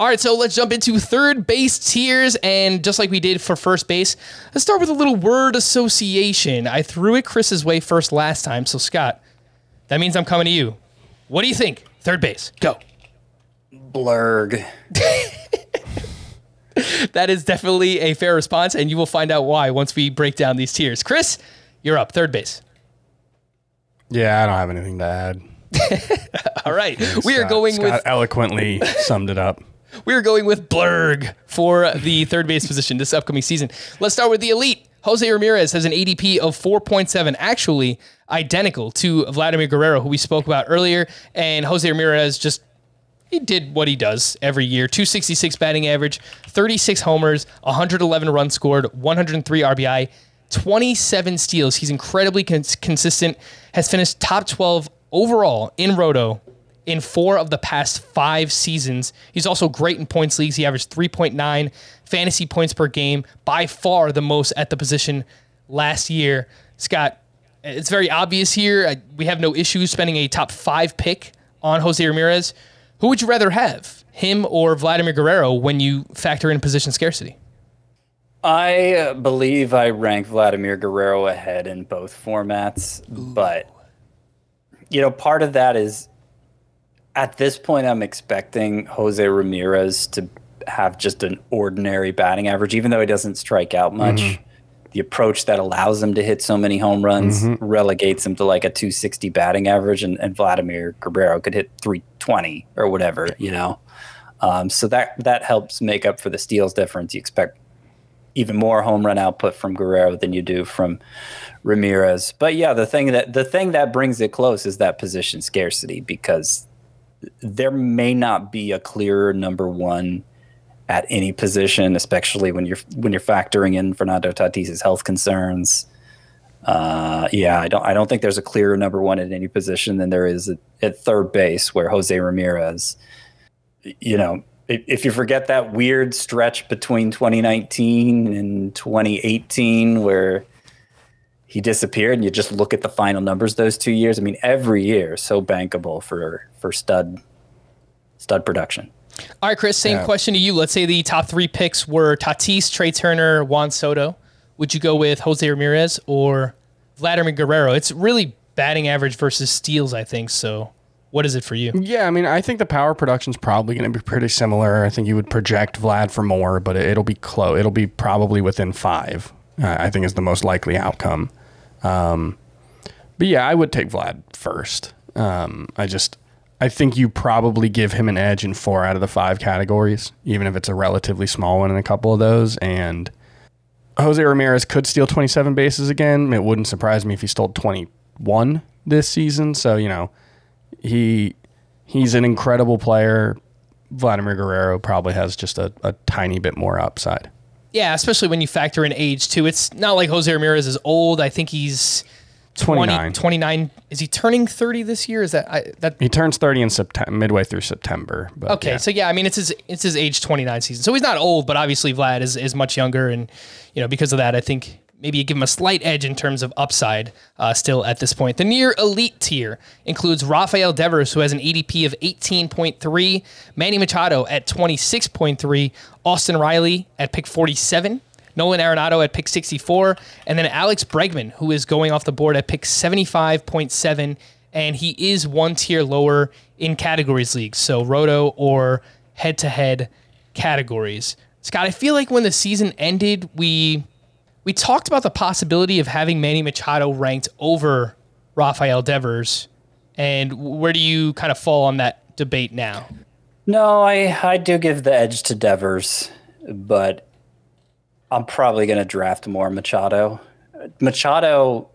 All right, so let's jump into third base tiers. And just like we did for first base, let's start with a little word association. I threw it Chris's way first last time. So, Scott, that means I'm coming to you. What do you think? Third base, go. Blurg. That is definitely a fair response, and you will find out why once we break down these tiers. Chris, you're up. Third base. Yeah, I don't have anything to add. All right. we are Scott- going Scott with eloquently summed it up. We are going with Blurg for the third base position this upcoming season. Let's start with the elite. Jose Ramirez has an ADP of 4.7, actually identical to Vladimir Guerrero, who we spoke about earlier. And Jose Ramirez just he did what he does every year 266 batting average, 36 homers, 111 runs scored, 103 RBI, 27 steals. He's incredibly cons- consistent, has finished top 12 overall in Roto in four of the past five seasons. He's also great in points leagues. He averaged 3.9 fantasy points per game, by far the most at the position last year. Scott, it's very obvious here. We have no issues spending a top five pick on Jose Ramirez. Who would you rather have, him or Vladimir Guerrero, when you factor in position scarcity? I believe I rank Vladimir Guerrero ahead in both formats, but you know, part of that is at this point I'm expecting Jose Ramirez to have just an ordinary batting average, even though he doesn't strike out much. The approach that allows him to hit so many home runs relegates him to like a 260 batting average, and, and Vladimir Guerrero could hit 320 or whatever, you know. Um, so that that helps make up for the steals difference. You expect even more home run output from Guerrero than you do from Ramirez. But yeah, the thing that the thing that brings it close is that position scarcity because there may not be a clear number one at any position, especially when you're when you're factoring in Fernando Tatis's health concerns. Uh, yeah, I don't I don't think there's a clearer number one at any position than there is at, at third base, where Jose Ramirez, you know, if, if you forget that weird stretch between 2019 and 2018 where he disappeared and you just look at the final numbers those two years i mean every year so bankable for for stud stud production All right, Chris, same question to you. Let's say the top three picks were Tatis, Trea Turner, Juan Soto. Would you go with Jose Ramirez or Vladimir Guerrero? It's really batting average versus steals, I think. So, what is it for you? Yeah, I mean, I think the power production's probably going to be pretty similar. I think you would project Vlad for more, but it'll be close. It'll be probably within five. Uh, I think is the most likely outcome. Um, but yeah, I would take Vlad first. Um, I just, I think you probably give him an edge in four out of the five categories, even if it's a relatively small one in a couple of those. And Jose Ramirez could steal 27 bases again. It wouldn't surprise me if he stole 21 this season. So you know, he he's an incredible player. Vladimir Guerrero probably has just a, a tiny bit more upside. Yeah, especially when you factor in age too. It's not like Jose Ramirez is old. I think he's 20, 29. 29. Is he turning 30 this year? Is that I, that He turns 30 in September, midway through September. But Okay, yeah. so yeah, I mean it's his it's his age 29 season. So he's not old, but obviously Vlad is, is much younger and you know, because of that, I think maybe give him a slight edge in terms of upside uh, still at this point. The near elite tier includes Rafael Devers, who has an ADP of 18.3, Manny Machado at 26.3, Austin Riley at pick 47, Nolan Arenado at pick 64, and then Alex Bregman, who is going off the board at pick 75.7, and he is one tier lower in categories leagues, so roto or head to head categories. Scott, I feel like when the season ended, we we talked about the possibility of having Manny Machado ranked over Rafael Devers, and where do you kind of fall on that debate now? no i i do give the edge to devers but i'm probably going to draft more machado machado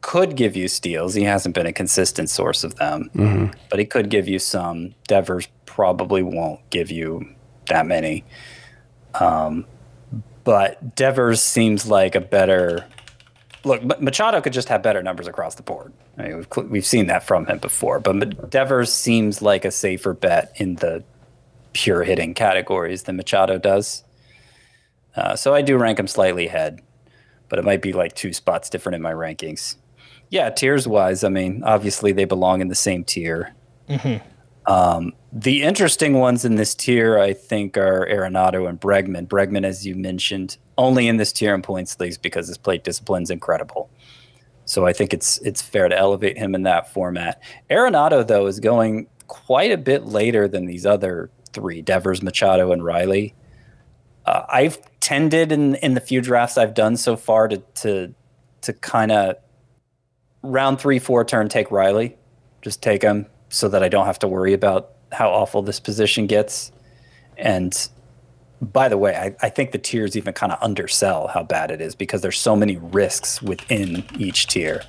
could give you steals. He hasn't been a consistent source of them, but he could give you some. Devers probably won't give you that many. Um, but Devers seems like a better look. Machado could just have better numbers across the board. I mean, we've we've seen that from him before, but Devers seems like a safer bet in the pure hitting categories than Machado does. Uh, so I do rank him slightly ahead, but it might be like two spots different in my rankings. Yeah, tiers wise, I mean, obviously they belong in the same tier. Um, the interesting ones in this tier, I think, are Arenado and Bregman. Bregman, as you mentioned, only in this tier in points leagues because his plate discipline's incredible. So I think it's it's fair to elevate him in that format. Arenado, though, is going quite a bit later than these other three: Devers, Machado, and Riley. Uh, I've tended in in the few drafts I've done so far to to to kind of round three, four turn take Riley, just take him so that I don't have to worry about how awful this position gets. And by the way, I, I think the tiers even kind of undersell how bad it is because there's so many risks within each tier.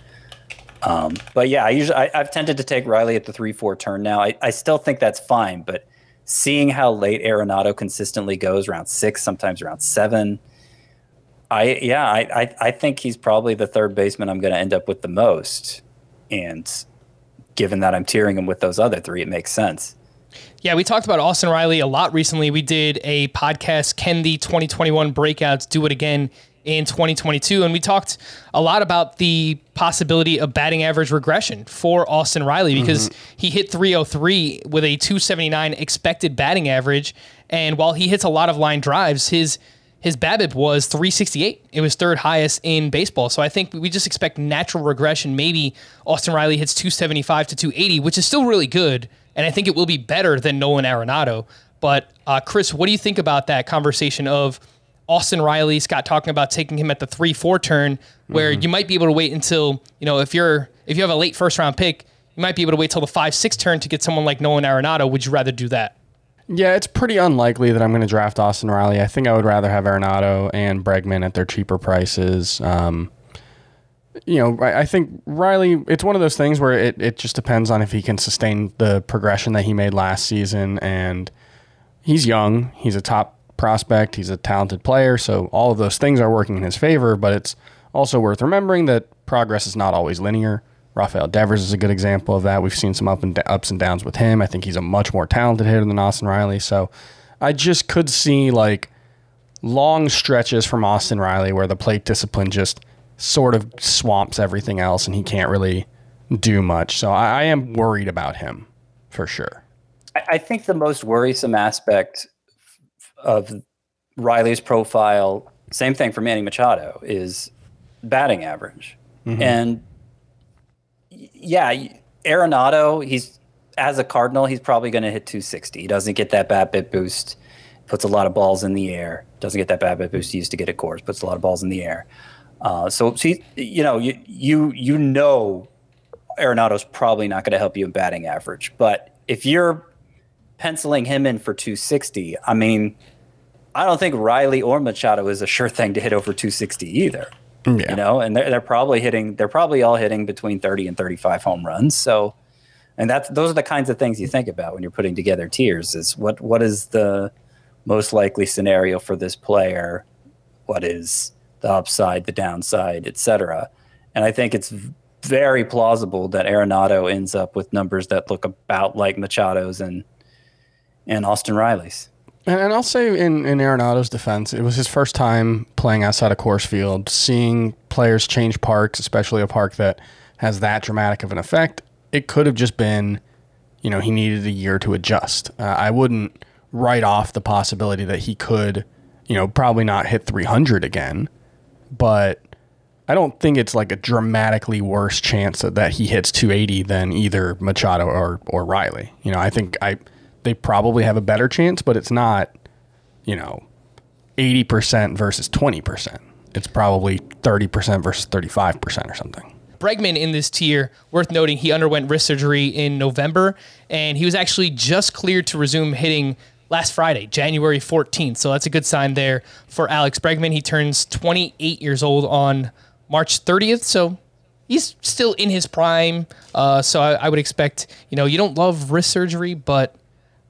Um, but yeah, I usually I, I've tended to take Riley at the three four turn now. I, I still think that's fine, but seeing how late Arenado consistently goes, around six, sometimes around seven, I yeah, I I, I think he's probably the third baseman I'm going to end up with the most, and given that I'm tiering him with those other three, it makes sense. Yeah, we talked about Austin Riley a lot recently. We did a podcast, Can the 2021 Breakouts Do It Again in 2022? And we talked a lot about the possibility of batting average regression for Austin Riley mm-hmm. because he hit 303 with a 279 expected batting average. And while he hits a lot of line drives, his his BABIP was 368. It was third highest in baseball. So I think we just expect natural regression. Maybe Austin Riley hits 275 to 280, which is still really good. And I think it will be better than Nolan Arenado. But uh, Chris, what do you think about that conversation of Austin Riley, Scott talking about taking him at the three four turn, where you might be able to wait until you know if you're if you have a late first round pick, you might be able to wait till the five six turn to get someone like Nolan Arenado. Would you rather do that? Yeah, it's pretty unlikely that I'm going to draft Austin Riley. I think I would rather have Arenado and Bregman at their cheaper prices. Um, you know, I, I think Riley, it's one of those things where it, it just depends on if he can sustain the progression that he made last season. And he's young, he's a top prospect, he's a talented player. So all of those things are working in his favor, but it's also worth remembering that progress is not always linear. Rafael Devers is a good example of that. We've seen some up and ups and downs with him. I think he's a much more talented hitter than Austin Riley. So I just could see like long stretches from Austin Riley where the plate discipline just sort of swamps everything else and he can't really do much. So I, I am worried about him for sure. I, I think the most worrisome aspect of Riley's profile, same thing for Manny Machado, is batting average. Mm-hmm. And y- yeah, Arenado, he's as a Cardinal, he's probably going to hit 260. He doesn't get that BABIP boost. Puts a lot of balls in the air. Doesn't get that BABIP boost he used to get at Coors. Puts a lot of balls in the air. Uh, so, see, you know, you you you know, Arenado's probably not going to help you in batting average. But if you're penciling him in for 260, I mean, I don't think Riley or Machado is a sure thing to hit over 260 either. Yeah. You know, and they're, they're probably hitting, they're probably all hitting between 30 and 35 home runs. So, and that's, those are the kinds of things you think about when you're putting together tiers is what, what is the most likely scenario for this player? What is the upside, the downside, et cetera. And I think it's very plausible that Arenado ends up with numbers that look about like Machado's and, and Austin Riley's. And, and I'll say in, in Arenado's defense, it was his first time playing outside of Coors Field, seeing players change parks, especially a park that has that dramatic of an effect. It could have just been, you know, he needed a year to adjust. Uh, I wouldn't write off the possibility that he could, you know, probably not hit 300 again, but I don't think it's like a dramatically worse chance that, that he hits 280 than either Machado or, or Riley. You know, I think I they probably have a better chance, but it's not, you know, 80% versus 20%. It's probably 30% versus 35% or something. Bregman in this tier, worth noting, he underwent wrist surgery in November, and he was actually just cleared to resume hitting last Friday, January 14th. So that's a good sign there for Alex Bregman. He turns 28 years old on March 30th, so he's still in his prime. Uh, so I, I would expect, you know, you don't love wrist surgery, but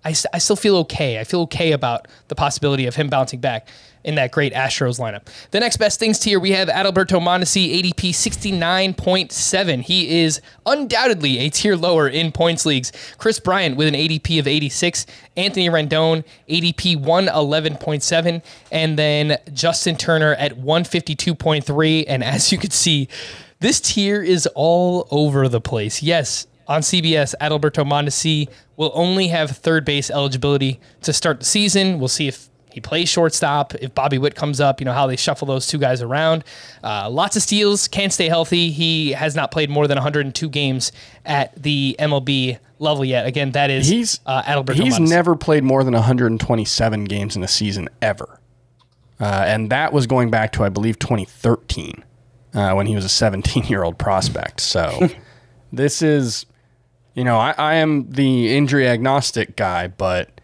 I, I still feel okay. I feel okay about the possibility of him bouncing back in that great Astros lineup. The next best things tier, we have Adalberto Mondesi, ADP 69.7. He is undoubtedly a tier lower in points leagues. Kris Bryant with an ADP of 86. Anthony Rendon, ADP 111.7. And then Justin Turner at 152.3. And as you can see, this tier is all over the place. Yes, on CBS, Adalberto Mondesi will only have third base eligibility to start the season. We'll see if he plays shortstop, if Bobby Witt comes up, you know, how they shuffle those two guys around. Uh, lots of steals, can't stay healthy. He has not played more than 102 games at the MLB level yet. Again, that is He's uh, Adalberto He's Mondesi. never played more than 127 games in a season ever, uh, and that was going back to I believe 2013 uh, when he was a 17 year old prospect. So this is, you know, I, I am the injury agnostic guy, but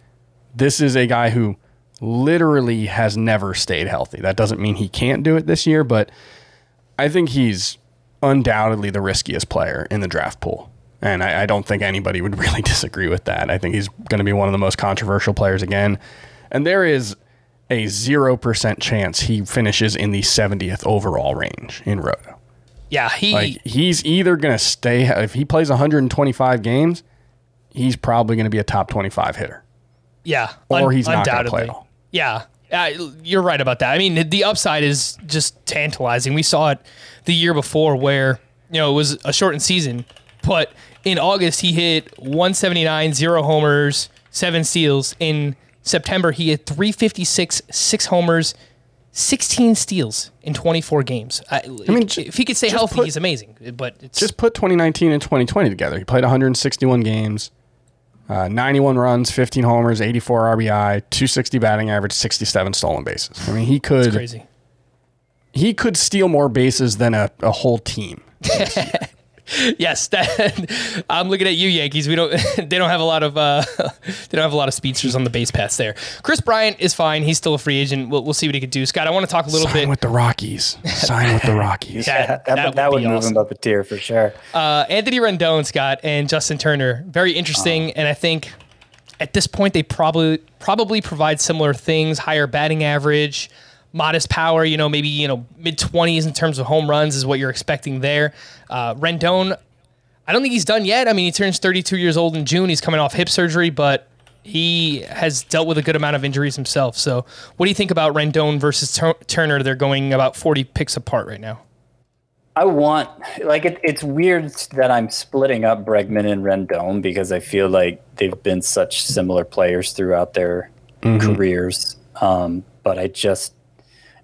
this is a guy who literally has never stayed healthy. That doesn't mean he can't do it this year, but I think he's undoubtedly the riskiest player in the draft pool. And I, I don't think anybody would really disagree with that. I think he's going to be one of the most controversial players again. And there is a 0% chance he finishes in the 70th overall range in Roto. Yeah, he Like, he's either going to stay, if he plays 125 games, he's probably going to be a top 25 hitter. Yeah, Or he's not gonna undoubtedly. play at all. Yeah, uh, you're right about that. I mean, the upside is just tantalizing. We saw it the year before, where you know it was a shortened season, but in August he hit 179, zero homers, seven steals. In September he hit 356, six homers, 16 steals in 24 games. I, mean, if he could stay healthy, put- he's amazing. But it's Just put 2019 and 2020 together. He played 161 games, uh, 91 runs, 15 homers, 84 RBI, 260 batting average, 67 stolen bases. I mean, he could crazy. he could steal more bases than a, a whole team. Yes, that, I'm looking at you, Yankees. We don't. They don't have a lot of. Uh, they don't have a lot of speedsters on the base paths there. Kris Bryant is fine. He's still a free agent. We'll, we'll see what he can do. Scott, I want to talk a little Sign bit. with the Rockies. Sign with the Rockies. That- that, that that, would would, move awesome. him up a tier for sure. Uh, Anthony Rendon, Scott, and Justin Turner. Very interesting, and I think at this point they probably probably provide similar things: higher batting average, modest power. You know, maybe you know mid twenties in terms of home runs is what you're expecting there. Uh, Rendon, I don't think he's done yet. I mean, he turns 32 years old in June. He's coming off hip surgery, but he has dealt with a good amount of injuries himself. So, what do you think about Rendon versus Tur- Turner? They're going about 40 picks apart right now. I want like it, it's weird that I'm splitting up Bregman and Rendon because I feel like they've been such similar players throughout their careers. Um, but I just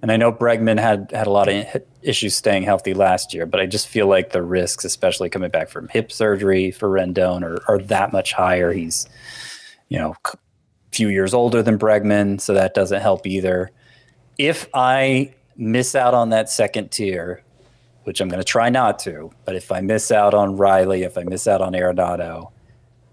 and I know Bregman had had a lot of issues staying healthy last year, but I just feel like the risks, especially coming back from hip surgery for Rendon, are, are that much higher. He's you know a few years older than Bregman, so that doesn't help either. If I miss out on that second tier, which I'm going to try not to. But if I miss out on Riley, if I miss out on Arenado,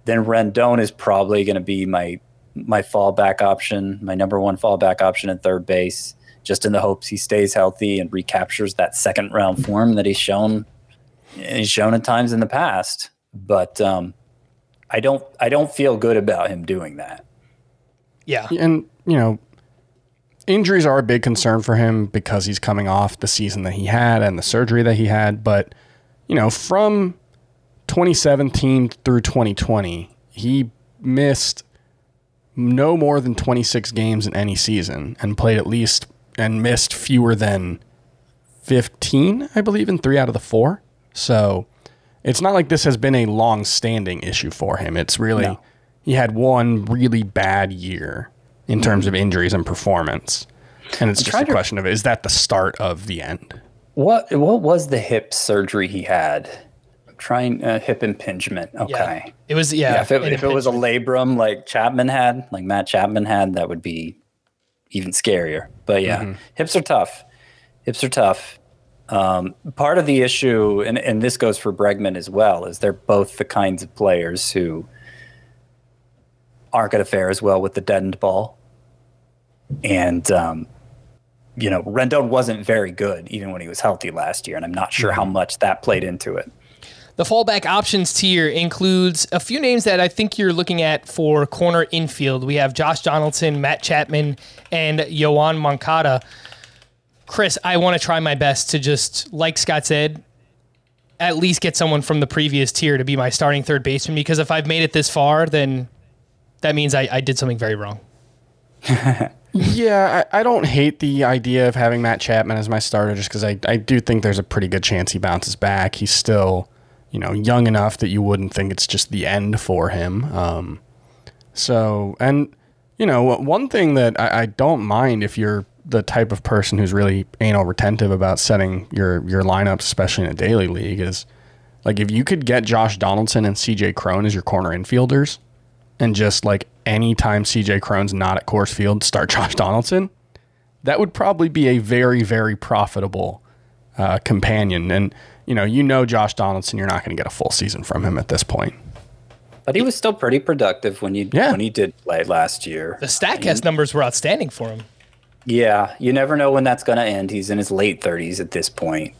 then Rendon is probably going to be my my fallback option, my number one fallback option at third base, just in the hopes he stays healthy and recaptures that second round form that he's shown he's shown at times in the past. But um, I don't I don't feel good about him doing that. Yeah. And, you know, injuries are a big concern for him because he's coming off the season that he had and the surgery that he had. But, you know, from 2017 through 2020, he missed no more than 26 games in any season and played at least and missed fewer than 15, I believe, in three out of the four. So it's not like this has been a long standing issue for him. It's really, he had one really bad year in terms of injuries and performance. And it's just a trying to- question of is that the start of the end? What what was the hip surgery he had? I'm trying uh, hip impingement. Okay. Yeah. It was yeah. Yeah, if it, if it was a labrum like Chapman had, like Matt Chapman had, that would be even scarier. But yeah, hips are tough. Hips are tough. Um, part of the issue, and, and this goes for Bregman as well, is they're both the kinds of players who aren't going to fare as well with the deadened ball. And um, you know, Rendon wasn't very good even when he was healthy last year, and I'm not sure how much that played into it. The fallback options tier includes a few names that I think you're looking at for corner infield. We have Josh Donaldson, Matt Chapman, and Yoan Moncada. Chris, I want to try my best to just, like Scott said, at least get someone from the previous tier to be my starting third baseman because if I've made it this far, then that means I, I did something very wrong. Yeah, I, I don't hate the idea of having Matt Chapman as my starter just because I, I do think there's a pretty good chance he bounces back. He's still, you know, young enough that you wouldn't think it's just the end for him. Um, so, and, you know, one thing that I, I don't mind if you're the type of person who's really anal retentive about setting your, your lineups, especially in a daily league, is like if you could get Josh Donaldson and CJ Cron as your corner infielders and just like anytime CJ Cron's not at Coors Field, start Josh Donaldson, that would probably be a very, very profitable uh, companion. And, you know, you know Josh Donaldson, you're not going to get a full season from him at this point. But he was still pretty productive when you Yeah. when he did play last year. The StatCast numbers were outstanding for him. Yeah, you never know when that's going to end. He's in his late 30s at this point.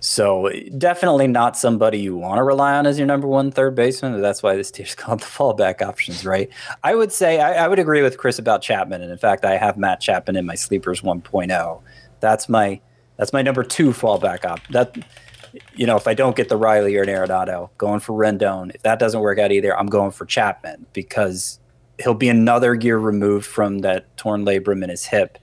So definitely not somebody you want to rely on as your number one third baseman. That's why this tier's called the fallback options, right? I would say I, I would agree with Chris about Chapman, and in fact, I have Matt Chapman in my sleepers 1.0. That's my that's my number two fallback op. That you know, if I don't get the Riley or an Arenado, going for Rendon. If that doesn't work out either, I'm going for Chapman because he'll be another year removed from that torn labrum in his hip.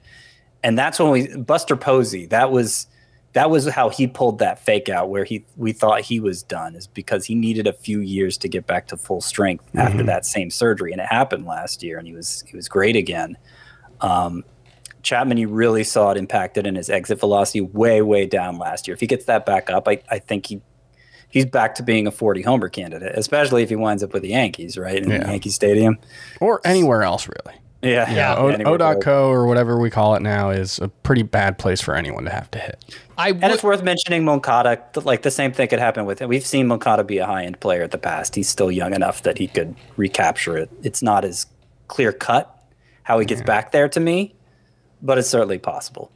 And that's when we Buster Posey, that was that was how he pulled that fake out where he we thought he was done is because he needed a few years to get back to full strength after that same surgery and it happened last year and he was he was great again. Um, Chapman, you really saw it impacted in his exit velocity way, way down last year. If he gets that back up, I, I think he he's back to being a 40 homer candidate, especially if he winds up with the Yankees, right? In Yeah. Yankee Stadium. Or anywhere else, really. Yeah. Yeah, O- anywhere else. O.co or whatever we call it now is a pretty bad place for anyone to have to hit. I And it's worth mentioning Moncada. Like the same thing could happen with him. We've seen Moncada be a high end player at the past. He's still young enough that he could recapture it. It's not as clear cut how he gets back there to me, but it's certainly possible.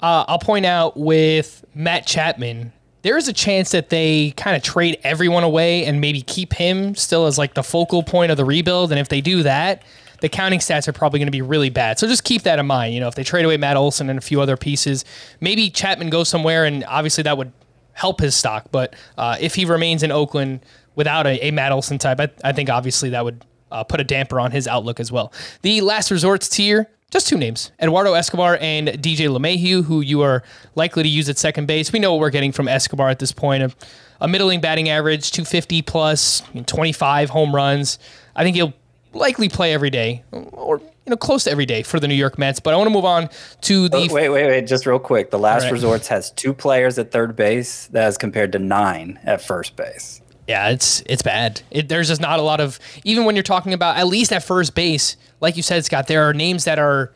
uh, I'll point out with Matt Chapman, there is a chance that they kind of trade everyone away and maybe keep him still as like the focal point of the rebuild. And if they do that, the counting stats are probably going to be really bad. So just keep that in mind. You know, if they trade away Matt Olson and a few other pieces, maybe Chapman goes somewhere, and obviously that would help his stock. But uh, if he remains in Oakland without a, a Matt Olson type, I, I think obviously that would uh, put a damper on his outlook as well. The last resorts tier, just two names Eduardo Escobar and DJ LeMahieu, who you are likely to use at second base. We know what we're getting from Escobar at this point a, a middling batting average, 250 plus, 25 home runs. I think he'll likely play every day or you know close to every day for the New York Mets. But I want to move on to the Oh, wait, wait, wait. Just real quick. The last right. resorts has two players at third base. That is compared to nine at first base. Yeah, it's it's bad. It, there's just not a lot of even when you're talking about at least at first base, like you said, Scott. There are names that are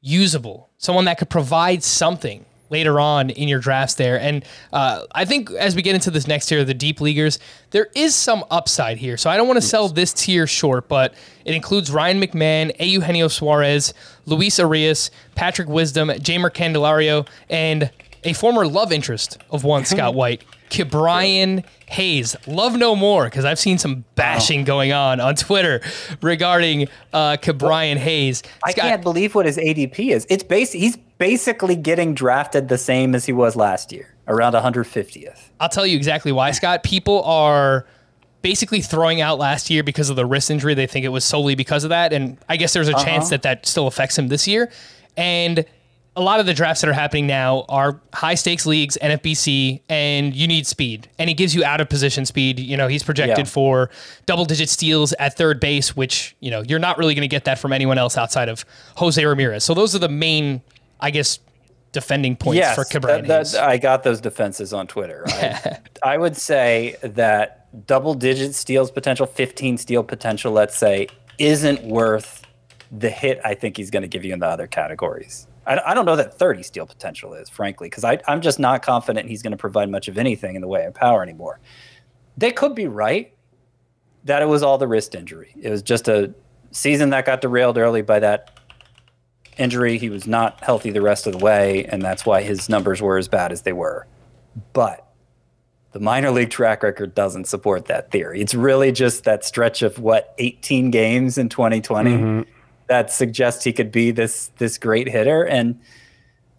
usable, someone that could provide something later on in your drafts there. And uh, I think as we get into this next tier, the deep leaguers, there is some upside here. So I don't want to sell this tier short, but it includes Ryan McMahon, A. Eugenio Suarez, Luis Arraez, Patrick Wisdom, Jeimer Candelario, and a former love interest of one Scott White, Brian Hayes. Love no more because I've seen some bashing going on on Twitter regarding uh, Brian Hayes. I Scott, can't believe what his ADP is. It's base. He's basically getting drafted the same as he was last year, around 150th. I'll tell you exactly why, Scott. People are basically throwing out last year because of the wrist injury. They think it was solely because of that, and I guess there's a chance that that still affects him this year. And a lot of the drafts that are happening now are high stakes leagues, NFBC, and you need speed. And he gives you out of position speed. You know, he's projected Yeah. for double digit steals at third base, which, you know, you're not really going to get that from anyone else outside of Jose Ramirez. So those are the main, I guess, defending points yes, for Ke'Bryan that- that- I got those defenses on Twitter. I, I would say that double digit steals potential, 15 steal potential, let's say, isn't worth the hit I think he's going to give you in the other categories. I, I don't know that 30 steal potential is, frankly, because I'm just not confident he's going to provide much of anything in the way of power anymore. They could be right that it was all the wrist injury. It was just a season that got derailed early by that injury. He was not healthy the rest of the way, and that's why his numbers were as bad as they were. But the minor league track record doesn't support that theory. It's really just that stretch of what 18 games in 2020 that suggests he could be this this great hitter and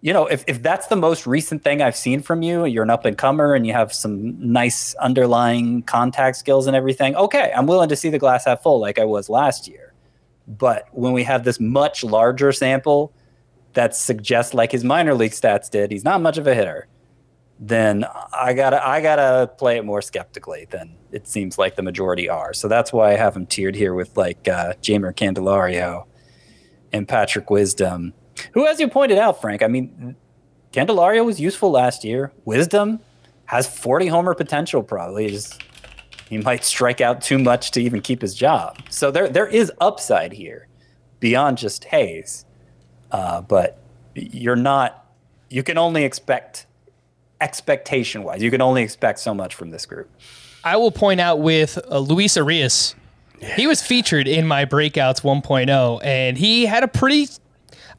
you know, if, if that's the most recent thing I've seen from you, you're an up and comer and you have some nice underlying contact skills and everything, okay, I'm willing to see the glass half full like I was last year. But when we have this much larger sample that suggests, like his minor league stats did, he's not much of a hitter, then I gotta I gotta play it more skeptically than it seems like the majority are. So that's why I have him tiered here with like uh, Jeimer Candelario and Patrick Wisdom who, as you pointed out, Frank, I mean, Candelario was useful last year. Wisdom has 40 homer potential, probably. He might strike out too much to even keep his job. So there, there is upside here beyond just Hayes. Uh, but you're not, you can only expect, expectation wise, you can only expect so much from this group. I will point out with uh, Luis Arraez, he was featured in my breakouts 1.0, and he had a pretty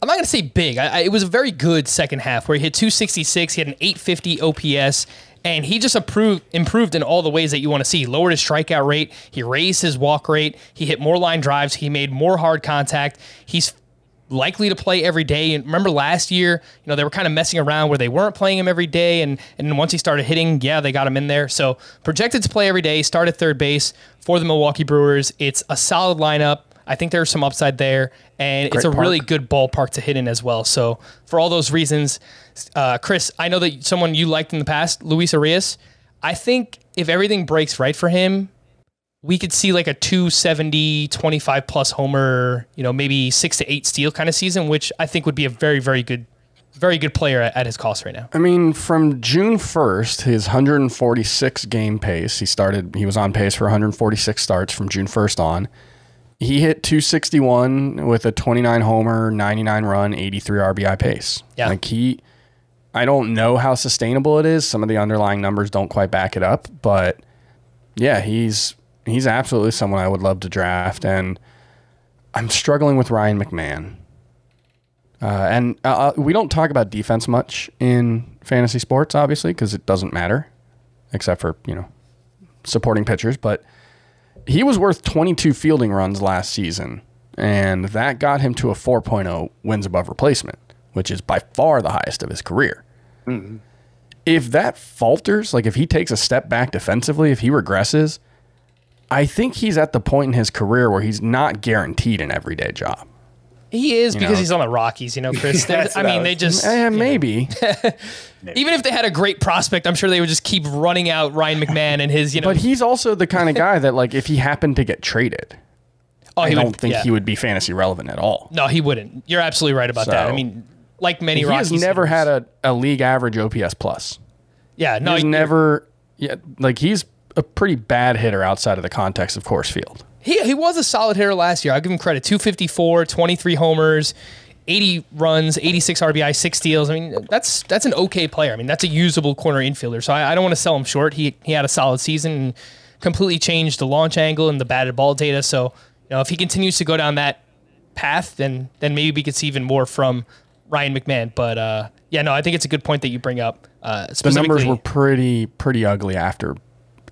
I'm not going to say big. I, I, it was a very good second half where he hit 266. He had an 850 OPS, and he just improved, improved in all the ways that you want to see. He lowered his strikeout rate. He raised his walk rate. He hit more line drives. He made more hard contact. He's likely to play every day. And remember last year, you know, they were kind of messing around where they weren't playing him every day. And, and once he started hitting, yeah, they got him in there. So projected to play every day, start at third base for the Milwaukee Brewers. It's a solid lineup. I think there's some upside there, and Great it's a park. really good ballpark to hit in as well. So for all those reasons, uh, Chris, I know that someone you liked in the past, Luis Urías. I think if everything breaks right for him, we could see like a 270, 25 plus homer, you know, maybe six to eight steal kind of season, which I think would be a very, very good, very good player at, at his cost right now. I mean, from June 1st, his 146 game pace, he started, he was on pace for 146 starts from June 1st on he hit 261 with a 29 homer, 99 run, 83 RBI pace. Yeah. Like he, I don't know how sustainable it is. Some of the underlying numbers don't quite back it up, but yeah, he's he's absolutely someone I would love to draft. And I'm struggling with Ryan McMahon. Uh, and uh, uh we don't talk about defense much in fantasy sports, obviously, because it doesn't matter, except for you know supporting pitchers. But he was worth 22 fielding runs last season, and that got him to a 4.0 wins above replacement, which is by far the highest of his career. Mm-hmm. If that falters, like if he takes a step back defensively, if he regresses, I think he's at the point in his career where he's not guaranteed an everyday job. He is you because know? he's on the Rockies, you know, Chris. I mean, they just eh, maybe. Even if they had a great prospect, I'm sure they would just keep running out Ryan McMahon and his, you know. But he's also the kind of guy that, like, if he happened to get traded, oh, I don't would, think yeah. he would be fantasy relevant at all. No, he wouldn't. You're absolutely right about so, that. I mean, like many he Rockies, has never had a, a league average OPS plus. Yeah, no, he's never. Yeah, like he's a pretty bad hitter outside of the context of Coors Field. He, he was a solid hitter last year. I'll give him credit. 254, 23 homers, 80 runs, 86 RBI, six steals. I mean, that's that's an okay player. I mean, that's a usable corner infielder. So I, I don't want to sell him short. He he had a solid season and completely changed the launch angle and the batted ball data. So you know, if he continues to go down that path, then then maybe we could see even more from Ryan McMahon. But uh, yeah, no, I think it's a good point that you bring up. Uh, the numbers were pretty pretty ugly after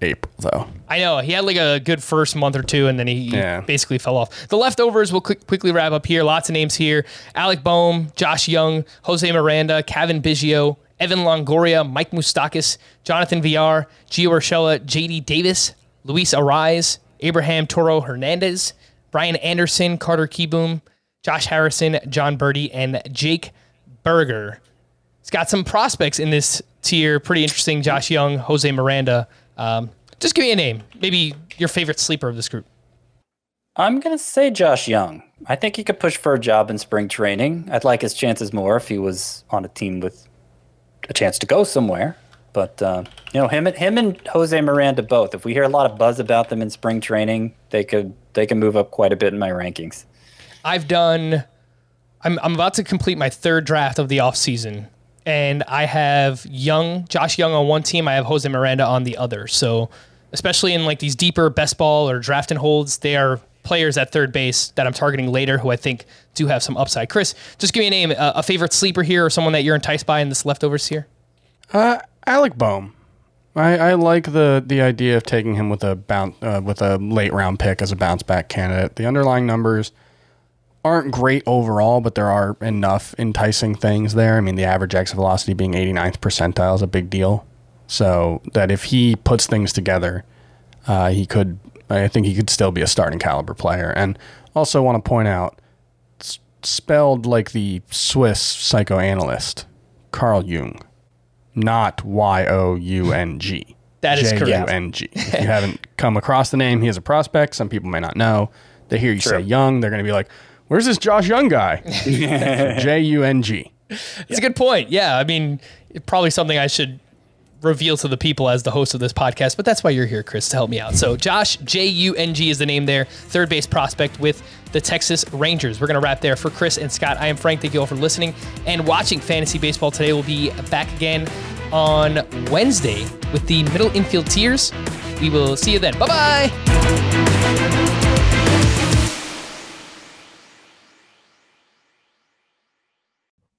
April, though. I know he had like a good first month or two, and then he yeah. basically fell off. The leftovers we'll quick, quickly wrap up here. Lots of names here: Alec Bohm, Josh Jung, Jose Miranda, Cavan Biggio, Evan Longoria, Mike Moustakas, Jonathan Villar, Gio Urshela, J.D. Davis, Luis Arraez, Abraham Toro Hernandez, Brian Anderson, Carter Kieboom, Josh Harrison, Jon Berti, and Jake Burger. It's got some prospects in this tier. Pretty interesting. Josh Jung, Jose Miranda. Um, just give me a name. Maybe your favorite sleeper of this group. I'm going to say Josh Jung. I think he could push for a job in spring training. I'd like his chances more if he was on a team with a chance to go somewhere. But uh, you know, him and him and Jose Miranda both. If we hear a lot of buzz about them in spring training, they could they can move up quite a bit in my rankings. I've done. I'm I'm about to complete my third draft of the offseason and I have Jung, Josh Jung on one team. I have Jose Miranda on the other. So, especially in like these deeper best ball or draft and holds, they are players at third base that I'm targeting later who I think do have some upside. Chris, just give me a name, a, a favorite sleeper here or someone that you're enticed by in this leftovers here. Uh, Alec Bohm. I, I like the the idea of taking him with a bounce uh, with a late round pick as a bounce back candidate. The underlying numbers aren't great overall, but there are enough enticing things there. I mean, the average exit velocity being 89th percentile is a big deal. So that if he puts things together, uh, he could. I think he could still be a starting caliber player. And also want to point out, spelled like the Swiss psychoanalyst Carl Jung, not Y O U N G. That is correct. J U N G. If you haven't come across the name, he is a prospect. Some people may not know. They hear you say Young, they're going to be like, "Where's this Josh Young guy?" J U N G. It's a good point. Yeah, I mean, probably something I should reveal to the people as the host of this podcast, but that's why you're here, Chris, to help me out. So, Josh, J U N G is the name there, third base prospect with the Texas Rangers. We're going to wrap there for Chris and Scott. I am Frank. Thank you all for listening and watching Fantasy Baseball today. We'll be back again on Wednesday with the middle infield tiers. We will see you then. Bye bye.